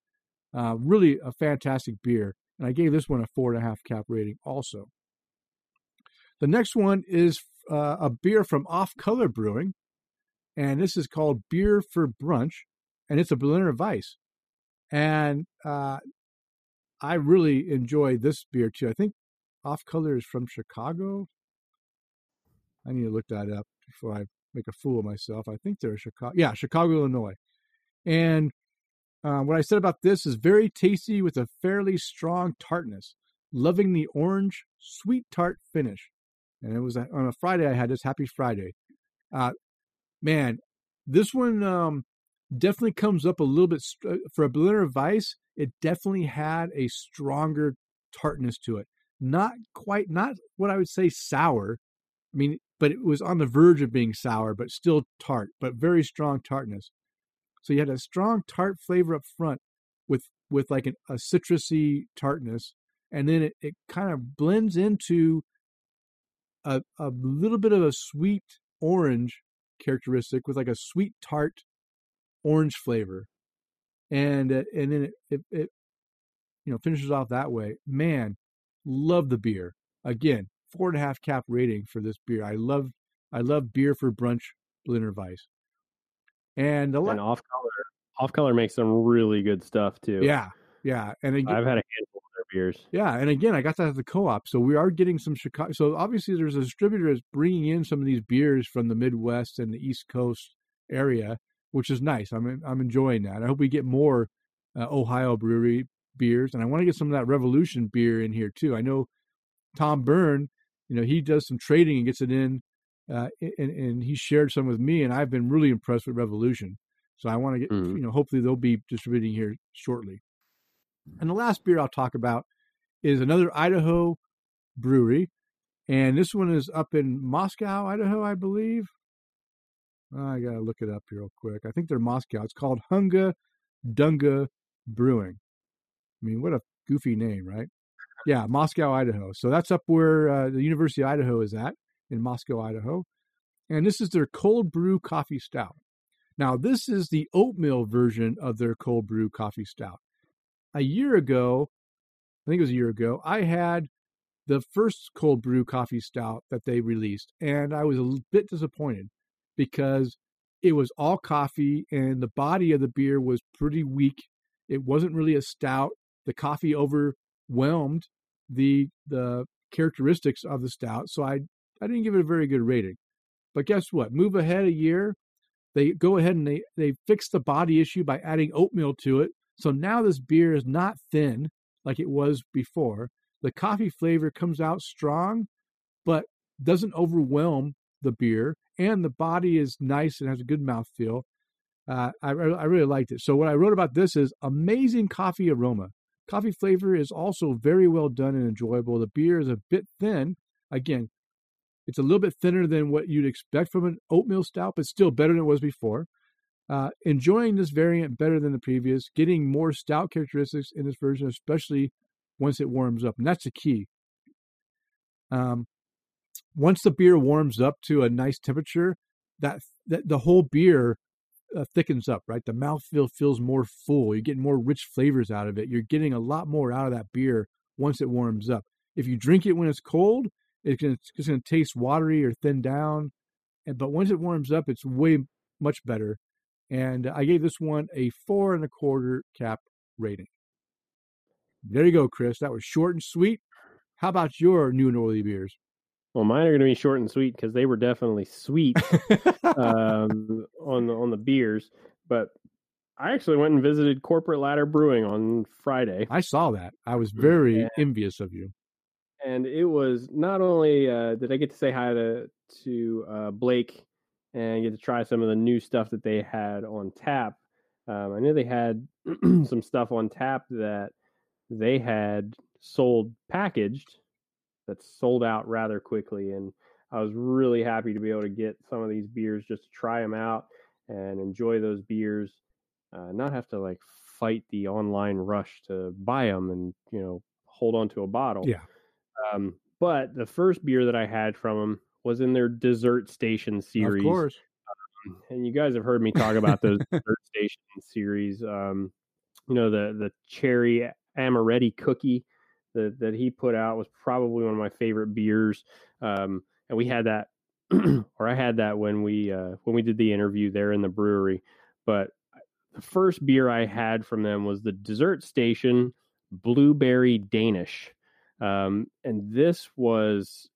Speaker 2: Uh, really a fantastic beer. And I gave this one a four and a half cap rating also. The next one is uh, a beer from Off Color Brewing, and this is called Beer for Brunch, and it's a Berliner Weiss. And uh, I really enjoy this beer too. I think Off Color is from Chicago. I need to look that up before I make a fool of myself. I think they're Chicago. Yeah, Chicago, Illinois. And uh, what I said about this is very tasty with a fairly strong tartness, loving the orange, sweet tart finish. And it was on a Friday I had this. Happy Friday. Uh, man, this one um, definitely comes up a little bit uh, for a Berliner Weiss. It definitely had a stronger tartness to it. Not quite, not what I would say sour. I mean, but it was on the verge of being sour, but still tart, but very strong tartness. So you had a strong tart flavor up front with with like an, a citrusy tartness, and then it, it kind of blends into a, a little bit of a sweet orange characteristic with like a sweet tart orange flavor, and uh, and then it, it, it you know finishes off that way. Man, love the beer. Again, four and a half cap rating for this beer. I love I love beer for brunch Berliner Weiss. And the
Speaker 1: and off color, off color makes some really good stuff too.
Speaker 2: Yeah, yeah. And
Speaker 1: again, I've had a handful of their beers.
Speaker 2: Yeah, and again, I got that at the co-op, so we are getting some Chicago. So obviously, there's a distributor that's bringing in some of these beers from the Midwest and the East Coast area, which is nice. I'm I'm enjoying that. I hope we get more uh, Ohio brewery beers, and I want to get some of that Revolution beer in here too. I know Tom Byrne, you know, he does some trading and gets it in uh, and, and he shared some with me, and I've been really impressed with Revolution. So I want to get, mm-hmm. you know, hopefully they'll be distributing here shortly. And the last beer I'll talk about is another Idaho brewery, and this one is up in Moscow, Idaho, I believe. I gotta look it up here real quick. I think they're Moscow. It's called Hunga Dunga Brewing. I mean, what a goofy name, right? Yeah, Moscow, Idaho. So that's up where uh, the University of Idaho is at in Moscow, Idaho. And this is their cold brew coffee stout. Now, this is the oatmeal version of their cold brew coffee stout. A year ago, I think it was a year ago, I had the first cold brew coffee stout that they released, and I was a bit disappointed because it was all coffee and the body of the beer was pretty weak. It wasn't really a stout. The coffee overwhelmed the the characteristics of the stout, so I I didn't give it a very good rating. But guess what? Move ahead a year, they go ahead and they, they fix the body issue by adding oatmeal to it. So now this beer is not thin like it was before. The coffee flavor comes out strong, but doesn't overwhelm the beer. And the body is nice and has a good mouthfeel. Uh, I, I really liked it. So what I wrote about this is amazing coffee aroma. Coffee flavor is also very well done and enjoyable. The beer is a bit thin. Again, it's a little bit thinner than what you'd expect from an oatmeal stout, but still better than it was before. Uh, enjoying this variant better than the previous, getting more stout characteristics in this version, especially once it warms up. And that's the key. Um, once the beer warms up to a nice temperature, that, that the whole beer uh, thickens up, right? The mouthfeel feels more full. You're getting more rich flavors out of it. You're getting a lot more out of that beer once it warms up. If you drink it when it's cold, it's going to taste watery or thin down. And, but once it warms up, it's way much better. And I gave this one a four and a quarter cap rating. There you go, Chris. That was short and sweet. How about your new and oily beers?
Speaker 1: Well, mine are going to be short and sweet because they were definitely sweet um, on the, on the beers. But I actually went and visited Corporate Ladder Brewing on Friday.
Speaker 2: I saw that. I was very
Speaker 1: Yeah.
Speaker 2: envious of you.
Speaker 1: and it was not only uh, did I get to say hi to to uh, Blake and get to try some of the new stuff that they had on tap. Um, I knew they had some stuff on tap that they had sold packaged that sold out rather quickly, and I was really happy to be able to get some of these beers just to try them out and enjoy those beers, uh, not have to like fight the online rush to buy them and you know hold on to a bottle.
Speaker 2: Yeah.
Speaker 1: Um, but the first beer that I had from them was in their dessert station series.
Speaker 2: Of course.
Speaker 1: And you guys have heard me talk about those dessert station series. Um, you know, the the cherry amaretti cookie that that he put out was probably one of my favorite beers. Um, and we had that or I had that when we uh when we did the interview there in the brewery. But the first beer I had from them was the dessert station blueberry Danish. Um, and this was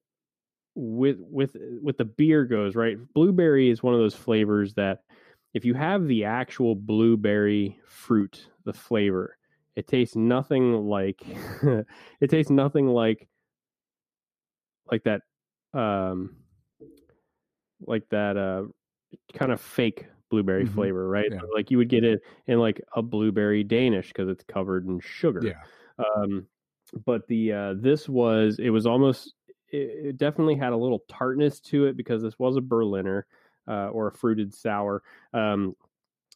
Speaker 1: with with with the beer goes right. Blueberry is one of those flavors that if you have the actual blueberry fruit, the flavor, it tastes nothing like it tastes nothing like like that um like that uh kind of fake blueberry
Speaker 2: Mhm.
Speaker 1: flavor, right?
Speaker 2: Yeah.
Speaker 1: Like you would get it in like a blueberry Danish because it's covered in sugar.
Speaker 2: Yeah.
Speaker 1: Um, but the uh, this was it was almost it, it definitely had a little tartness to it because this was a Berliner uh, or a fruited sour. Um,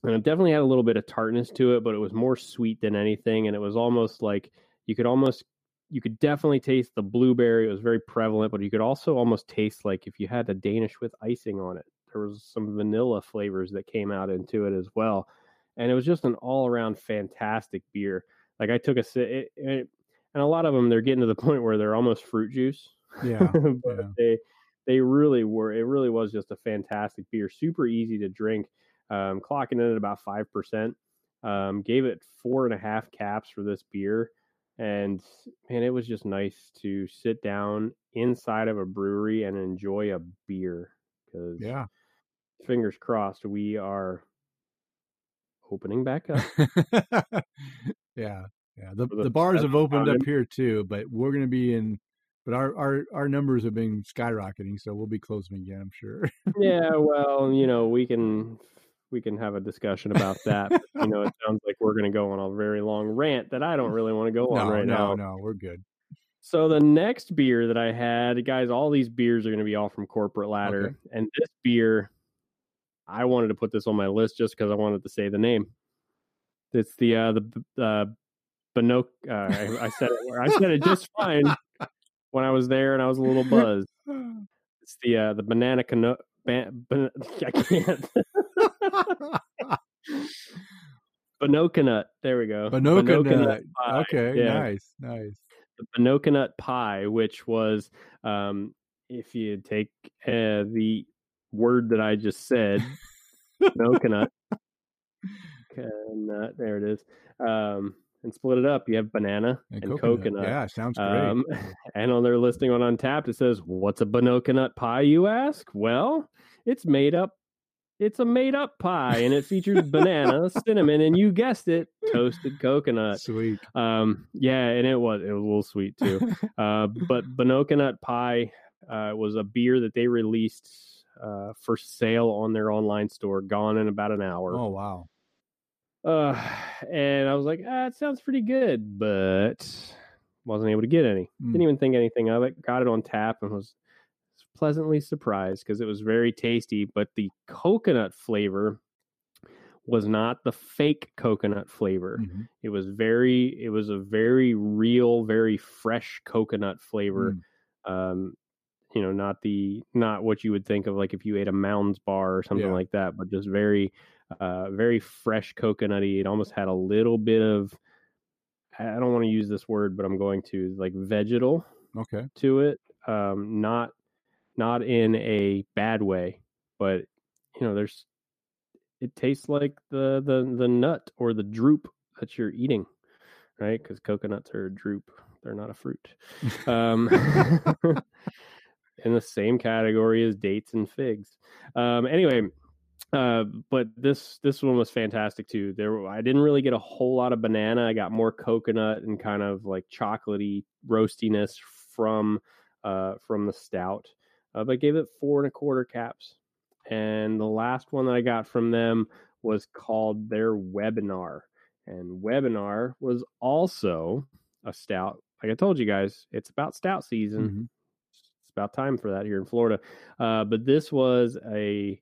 Speaker 1: and it definitely had a little bit of tartness to it, but it was more sweet than anything, and it was almost like you could almost you could definitely taste the blueberry. It was very prevalent, but you could also almost taste like if you had a Danish with icing on it. There was some vanilla flavors that came out into it as well, and it was just an all around fantastic beer. Like I took a sip, and a lot of them they're getting to the point where they're almost fruit juice.
Speaker 2: Yeah.
Speaker 1: but
Speaker 2: yeah.
Speaker 1: they they really were. It really was just a fantastic beer, super easy to drink. Um, clocking in at about five percent. Um, gave it four and a half caps for this beer, and man, it was just nice to sit down inside of a brewery and enjoy a beer. Because
Speaker 2: Yeah.
Speaker 1: fingers crossed, we are opening back up.
Speaker 2: yeah. Yeah. The
Speaker 1: the
Speaker 2: the bars have opened up here too, but we're gonna be in but our, our, our numbers have been skyrocketing, so we'll be closing again, I'm sure.
Speaker 1: yeah, well, you know, we can we can have a discussion about that. but, you know, it sounds like we're going to go on a very long rant that I don't really want to go on right
Speaker 2: no,
Speaker 1: now.
Speaker 2: no, no, we're good.
Speaker 1: So the next beer that I had, guys, all these beers are going to be all from Corporate Ladder,
Speaker 2: Okay.
Speaker 1: and this beer, I wanted to put this on my list just because I wanted to say the name. It's the uh, the uh, Binoc. Uh, I, I said it. I said it just fine when I was there, and I was a little buzzed. It's the uh, the banana cano- ban- ban- I can't. Banoconut. There we go.
Speaker 2: Banoconut.
Speaker 1: pie.
Speaker 2: Okay,
Speaker 1: Yeah.
Speaker 2: nice, nice.
Speaker 1: The Banoconut pie, which was, um, if you take uh, the word that I just said, Banoconut, nut, there it is, um, and split it up, you have banana and, coconut.
Speaker 2: Yeah, sounds great.
Speaker 1: Um, and on their listing on Untappd, it says, "What's a Banoconut pie?" You ask. Well, it's made up. It's a made up pie, and it features banana, cinnamon, and you guessed it, toasted coconut.
Speaker 2: Sweet.
Speaker 1: Um, yeah, and it was it was a little sweet too. uh, but Banoconut pie uh, was a beer that they released uh, for sale on their online store, gone in about an hour.
Speaker 2: Oh wow.
Speaker 1: Uh, and I was like, ah, it sounds pretty good, but wasn't able to get any.
Speaker 2: Mm.
Speaker 1: Didn't even think anything of it. Got it on tap and was pleasantly surprised because it was very tasty. But the coconut flavor was not the fake coconut flavor.
Speaker 2: Mhm.
Speaker 1: It was very, it was a very real, very fresh coconut flavor.
Speaker 2: Mm.
Speaker 1: Um, you know, not the not what you would think of like if you ate a Mounds bar or something
Speaker 2: Yeah.
Speaker 1: like that, but just very, uh, very fresh coconutty. It almost had a little bit of, I I don't want to use this word, but I'm going to like vegetal
Speaker 2: Okay.
Speaker 1: to it. Um, not, not in a bad way, but you know, there's, it tastes like the the the nut or the drupe that you're eating, right? Because coconuts are a drupe; they're not a fruit. Um, in the same category as dates and figs. Um, anyway, uh, but this this one was fantastic too. There, I didn't really get a whole lot of banana. I got more coconut and kind of like chocolatey roastiness from uh, from the stout. Uh, but I gave it four and a quarter caps. And the last one that I got from them was called their webinar. And webinar was also a stout. Like I told you guys, it's about stout season.
Speaker 2: Mm-hmm.
Speaker 1: It's about time for that here in Florida. Uh, but this was a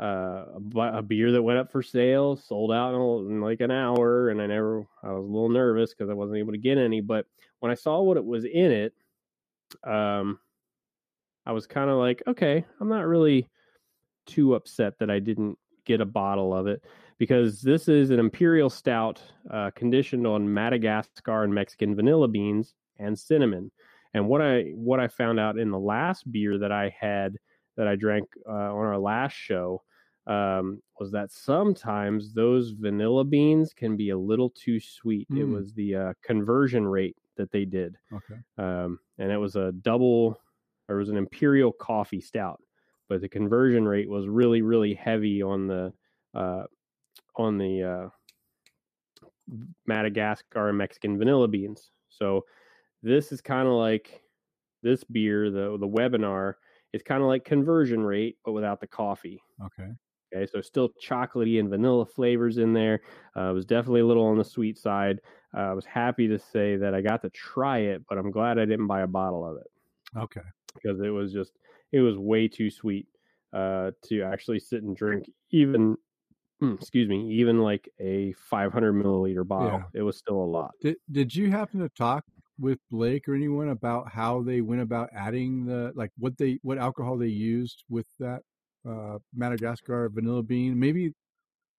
Speaker 1: uh, a, beer that went up for sale, sold out in, in, like an hour, and I never, I was a little nervous because I wasn't able to get any. But when I saw what it was in it, um, I was kind of like, okay, I'm not really too upset that I didn't get a bottle of it because this is an imperial stout uh, conditioned on Madagascar and Mexican vanilla beans and cinnamon. And what I what I found out in the last beer that I had that I drank uh, on our last show um, was that sometimes those vanilla beans can be a little too sweet. Mm. It was the uh, conversion rate that they did.
Speaker 2: Okay.
Speaker 1: Um, and it was a double, or it was an imperial coffee stout, but the conversion rate was really, really heavy on the uh, on the uh, Madagascar and Mexican vanilla beans. So this is kind of like this beer, the the webinar is kind of like conversion rate, but without the coffee.
Speaker 2: Okay.
Speaker 1: Okay, so still chocolatey and vanilla flavors in there. Uh, it was definitely a little on the sweet side. Uh, I was happy to say that I got to try it, but I'm glad I didn't buy a bottle of it.
Speaker 2: Okay.
Speaker 1: Because it was just, it was way too sweet uh, to actually sit and drink even, hmm, excuse me, even like a 500 milliliter bottle. Yeah. It was still a lot.
Speaker 2: Did, did you happen to talk with Blake or anyone about how they went about adding the, like what they, what alcohol they used with that uh, Madagascar vanilla bean, maybe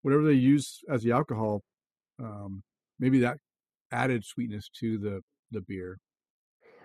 Speaker 2: whatever they use as the alcohol, um, maybe that added sweetness to the the beer.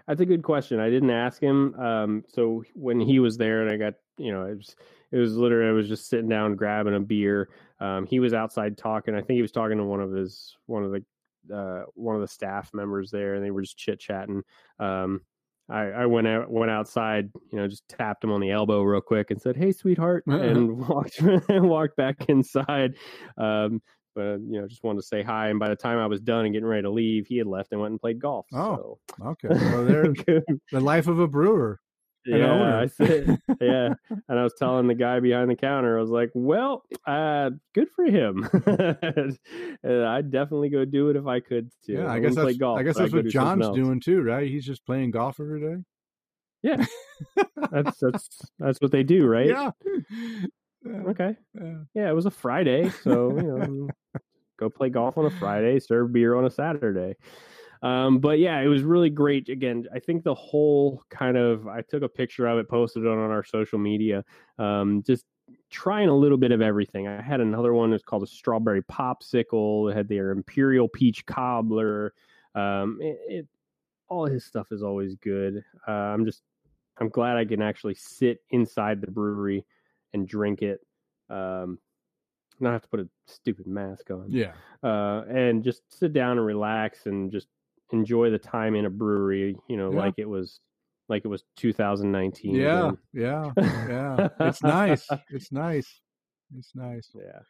Speaker 1: That's a good question. I didn't ask him. Um, so when he was there, and I got you know, it was it was literally I was just sitting down grabbing a beer. Um, he was outside talking. I think he was talking to one of his one of the uh, one of the staff members there, and they were just chit chatting. Um, I, I went out went outside, you know, just tapped him on the elbow real quick and said, "Hey, sweetheart," and walked walked back inside. Um, but you know, just wanted to say hi. And by the time I was done and getting ready to leave, he had left and went and played golf.
Speaker 2: Oh, so. okay. Well, there's the life of a brewer
Speaker 1: yeah, I said, yeah. And I was telling the guy behind the counter, I was like, well, uh, good for him. I'd definitely go do it if I could too.
Speaker 2: Yeah, I, I guess that's, golf, I guess that's what John's doing too, right? He's just playing golf every day.
Speaker 1: Yeah. that's that's that's what they do, right?
Speaker 2: Yeah.
Speaker 1: Okay. Yeah. yeah, it was a Friday, so you know, go play golf on a Friday, serve beer on a Saturday. Um, but yeah, it was really great. Again, I think the whole kind of I took a picture of it, posted it on our social media. Um, just trying a little bit of everything. I had another one that's called a strawberry popsicle. It had their imperial peach cobbler. Um, it, it, all his stuff is always good. Uh, I'm just I'm glad I can actually sit inside the brewery and drink it. Um, not have to put a stupid mask on.
Speaker 2: Yeah.
Speaker 1: Uh, and just sit down and relax and just enjoy the time in a brewery, you know, yeah. like it was like it was 2019.
Speaker 2: Yeah, again. yeah, yeah. it's nice. It's nice. It's nice.
Speaker 1: Yeah.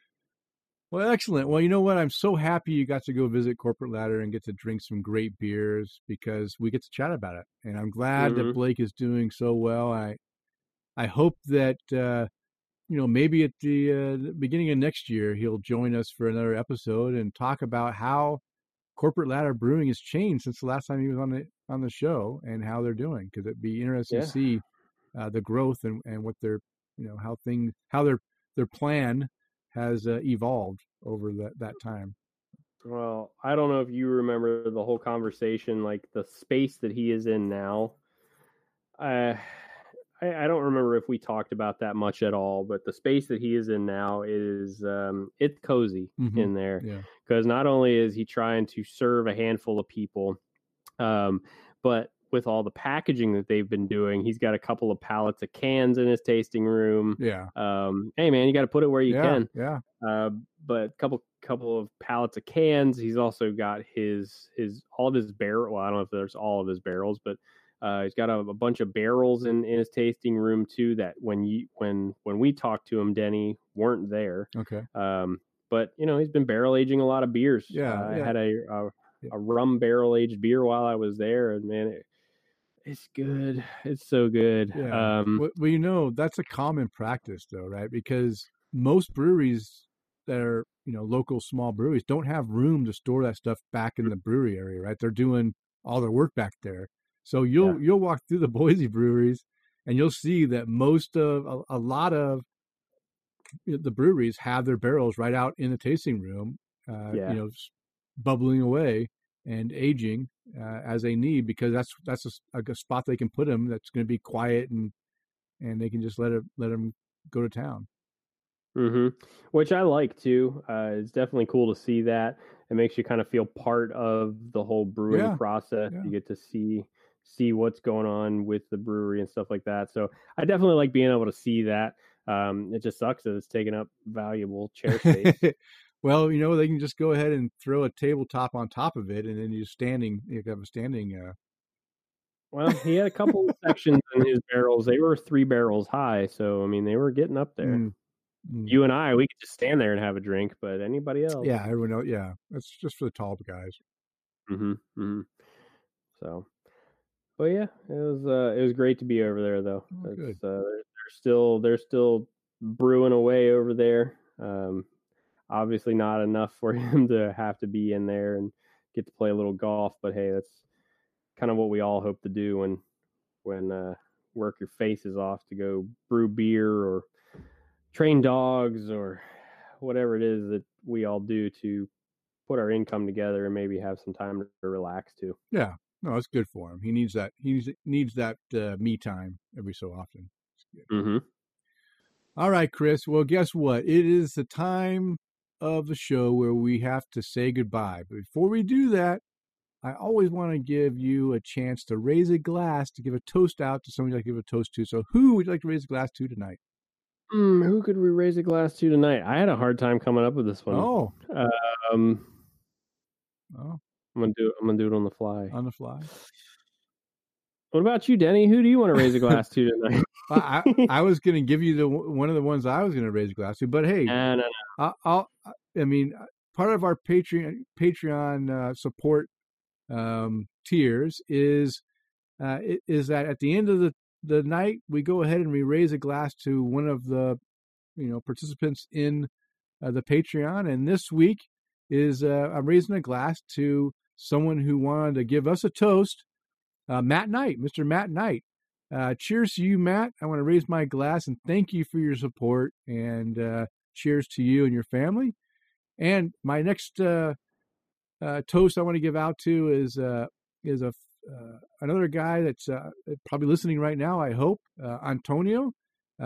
Speaker 2: Well, excellent. Well, you know what? I'm so happy you got to go visit Corporate Ladder and get to drink some great beers because we get to chat about it. And I'm glad mm-hmm. that Blake is doing so well. I I hope that uh, you know maybe at the, uh, the beginning of next year he'll join us for another episode and talk about how corporate ladder brewing has changed since the last time he was on the on the show and how they're doing because it'd be interesting yeah. to see uh, the growth and, and what their you know how things how their their plan has uh, evolved over that that time
Speaker 1: well i don't know if you remember the whole conversation like the space that he is in now uh I, I, don't remember if we talked about that much at all, but the space that he is in now is um, it's cozy mm-hmm. in there because yeah. not only is he trying to serve a handful of people, um, but with all the packaging that they've been doing, he's got a couple of pallets of cans in his tasting room.
Speaker 2: Yeah.
Speaker 1: Um, hey man, you got to put it where you
Speaker 2: yeah,
Speaker 1: can.
Speaker 2: Yeah.
Speaker 1: Uh, but a couple couple of pallets of cans. He's also got his his all of his barrel. Well, I don't know if there's all of his barrels, but Uh, he's got a, a, bunch of barrels in, in his tasting room too. That when you when when we talked to him, Denny weren't there.
Speaker 2: Okay.
Speaker 1: Um, but you know he's been barrel aging a lot of beers.
Speaker 2: Yeah,
Speaker 1: uh,
Speaker 2: yeah.
Speaker 1: I had a a, a rum barrel aged beer while I was there, and man, it, it's good. It's so good.
Speaker 2: Yeah.
Speaker 1: Um,
Speaker 2: Well, well, you know, that's a common practice, though, right? Because most breweries that are, you know, local small breweries don't have room to store that stuff back in the brewery area, right? They're doing all their work back there. So you'll you'll walk through the Boise breweries and you'll see that most of a, a lot of the breweries have their barrels right out in the tasting room, uh,
Speaker 1: Yeah.
Speaker 2: you know, bubbling away and aging uh, as they need because that's that's a, a spot they can put them that's going to be quiet and and they can just let it let them go to town.
Speaker 1: hmm Which I like too. Uh, it's definitely cool to see that. It makes you kind of feel part of the whole brewing
Speaker 2: Yeah,
Speaker 1: process.
Speaker 2: yeah.
Speaker 1: You get to see see what's going on with the brewery and stuff like that. So I definitely like being able to see that. Um, it just sucks that it's taking up valuable chair space.
Speaker 2: well, you know they can just go ahead and throw a tabletop on top of it, and then you're standing. You have a standing. Uh,
Speaker 1: well, he had a couple of sections in his barrels. They were three barrels high, so I mean they were getting up there.
Speaker 2: mm, mm.
Speaker 1: You and I, we could just stand there and have a drink, but anybody else?
Speaker 2: yeah, everyone else. Yeah, that's just for the tall guys.
Speaker 1: hmm hmm So, but yeah, it was uh, it was great to be over there though.
Speaker 2: Oh.
Speaker 1: Uh, they're, they're still they're still brewing away over there. Um, obviously not enough for him to have to be in there and get to play a little golf, but hey, that's kind of what we all hope to do when when uh, work your faces off to go brew beer or train dogs or whatever it is that we all do to put our income together and maybe have some time to relax too.
Speaker 2: Yeah, no, it's good for him. He needs that. He needs, that uh, me time every so often.
Speaker 1: Mm-hmm.
Speaker 2: All right, Chris. Well, guess what? It is the time of the show where we have to say goodbye. But before we do that, I always want to give you a chance to raise a glass to give a toast out to somebody like to give a toast to. So, who would you like to raise a glass to tonight?
Speaker 1: Mm, who could we raise a glass to tonight? I had a hard time coming up with this one.
Speaker 2: Oh,
Speaker 1: Um,
Speaker 2: oh,
Speaker 1: I'm gonna do it. I'm gonna do it on the fly.
Speaker 2: on the fly.
Speaker 1: What about you, Denny? Who do you want to raise a glass to tonight?
Speaker 2: I, I, I was going to give you the one of the ones I was going to raise a glass to, but hey,
Speaker 1: Nah, nah,
Speaker 2: I, I'll, I mean, part of our Patreon Patreon uh, support um, tiers is uh, is that at the end of the the night we go ahead and we raise a glass to one of the you know participants in uh, the Patreon, and this week is uh, I'm raising a glass to someone who wanted to give us a toast, uh, Matt Knight, Mr. Matt Knight. Uh, cheers to you, Matt. I want to raise my glass and thank you for your support. And uh, cheers to you and your family. And my next uh, uh, toast I want to give out to is uh, is a another guy that's probably listening right now. I hope Antonio.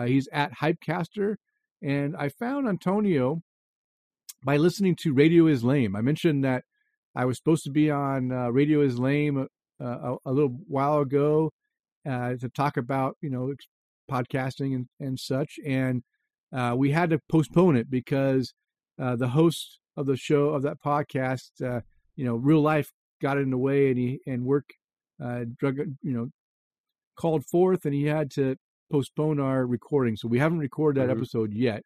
Speaker 2: He's at Hypecaster, and I found Antonio by listening to Radio Is Lame. I mentioned that I was supposed to be on uh, Radio Is Lame uh, a, a little while ago uh, to talk about you know podcasting and, and such, and uh, we had to postpone it because uh, the host of the show of that podcast, uh, you know, real life got in the way, and he and work, uh, drug, you know, called forth, and he had to postpone our recording. So we haven't recorded that
Speaker 1: Mhm.
Speaker 2: episode yet,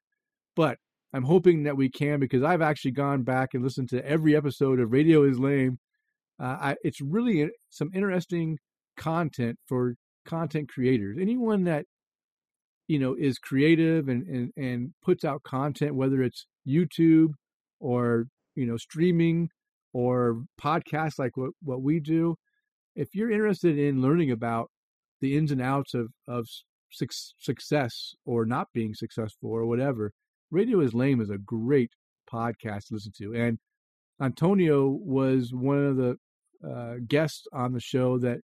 Speaker 2: but I'm hoping that we can because I've actually gone back and listened to every episode of Radio Is Lame. Uh, I, it's really some interesting content for content creators. Anyone that you know is creative and and, and puts out content, whether it's YouTube or you know streaming or podcasts like what, what we do. If you're interested in learning about the ins and outs of of suc- success or not being successful or whatever, Radio is Lame is a great podcast to listen to. And Antonio was one of the uh, guests on the show that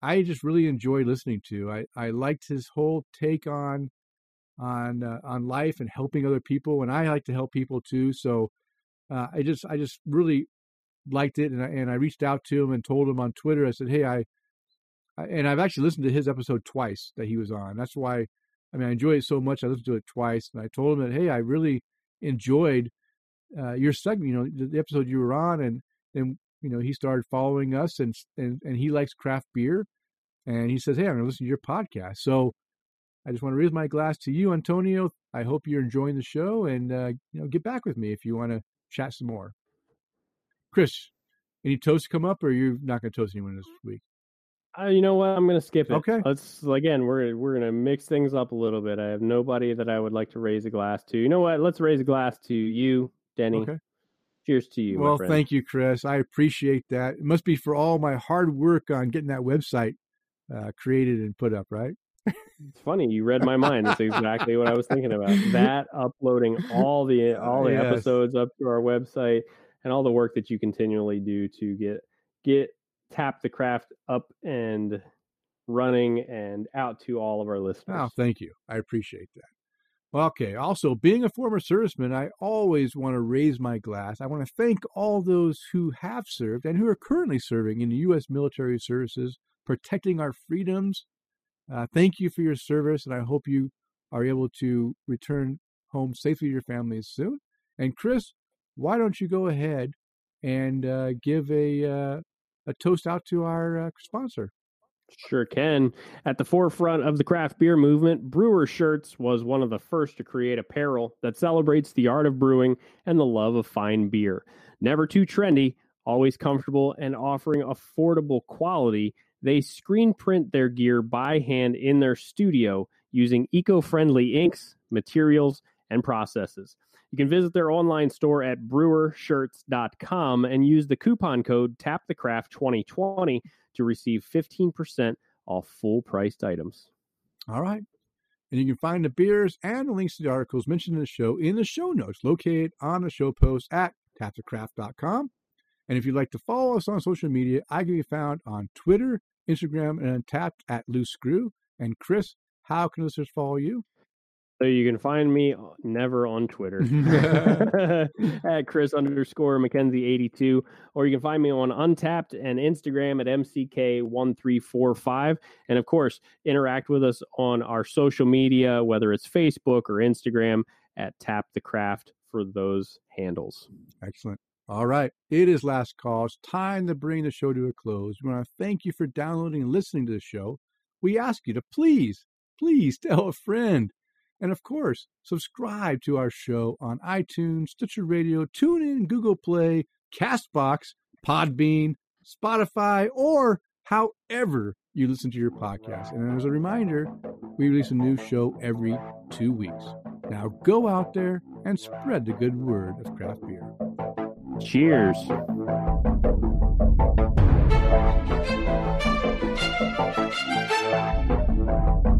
Speaker 2: I just really enjoyed listening to. I, I liked his whole take on on uh, on life and helping other people, and I like to help people too. So uh, I just I just really liked it, and I, and I reached out to him and told him on Twitter. I said, "Hey, I," I and I've actually listened to his episode twice that he was on. That's why I mean I enjoy it so much. I listened to it twice, and I told him that, "Hey, I really enjoyed uh, your segment. You know, the, the episode you were on, and then you know he started following us, and and and he likes craft beer." and he says, "Hey, I'm going to listen to your podcast." So I just want to raise my glass to you, Antonio. I hope you're enjoying the show, and uh, you know, get back with me if you want to chat some more. Chris, any toast come up, or you're not going to toast anyone this week?
Speaker 1: Uh, you know what? I'm going to skip it.
Speaker 2: Okay.
Speaker 1: Let's again. We're we're going to mix things up a little bit. I have nobody that I would like to raise a glass to. You know what? Let's raise a glass to you, Denny.
Speaker 2: Okay.
Speaker 1: Cheers to you.
Speaker 2: Well, thank you, Chris. I appreciate that. It must be for all my hard work on getting that website uh, created and put up, right?
Speaker 1: It's funny you read my mind. That's exactly what I was thinking about. That uploading all the all the
Speaker 2: Yes.
Speaker 1: episodes up to our website and all the work that you continually do to get get tap the craft up and running and out to all of our listeners.
Speaker 2: Oh, thank you. I appreciate that. Well, okay. Also, being a former serviceman, I always want to raise my glass. I want to thank all those who have served and who are currently serving in the U.S. military services, protecting our freedoms. Uh, thank you for your service, and I hope you are able to return home safely to your families soon. And Chris, why don't you go ahead and uh, give a uh, a toast out to our uh, sponsor?
Speaker 1: Sure can. At the forefront of the craft beer movement, Brewer Shirts was one of the first to create apparel that celebrates the art of brewing and the love of fine beer. Never too trendy, always comfortable, and offering affordable quality, they screen print their gear by hand in their studio using eco friendly inks, materials, and processes. You can visit their online store at brewershirts.com and use the coupon code TAPTHECRAFT2020 to receive 15% off full priced items.
Speaker 2: All right. And you can find the beers and the links to the articles mentioned in the show in the show notes located on the show post at tapthecraft.com. And if you'd like to follow us on social media, I can be found on Twitter, Instagram, and Untappd at Loose Screw. And Chris, how can listeners follow you?
Speaker 1: So you can find me uh, never on Twitter at Chris underscore Mackenzie82, or you can find me on Untappd and Instagram at MCK1345. And of course, interact with us on our social media, whether it's Facebook or Instagram at Tap the Craft for those handles.
Speaker 2: Excellent. All right. It is last call. It's time to bring the show to a close. We want to thank you for downloading and listening to the show. We ask you to please, please tell a friend. And of course, subscribe to our show on iTunes, Stitcher Radio, TuneIn, Google Play, Castbox, Podbean, Spotify, or however you listen to your podcast. And as a reminder, we release a new show every two weeks. Now go out there and spread the good word of craft beer. Cheers.
Speaker 1: Cheers.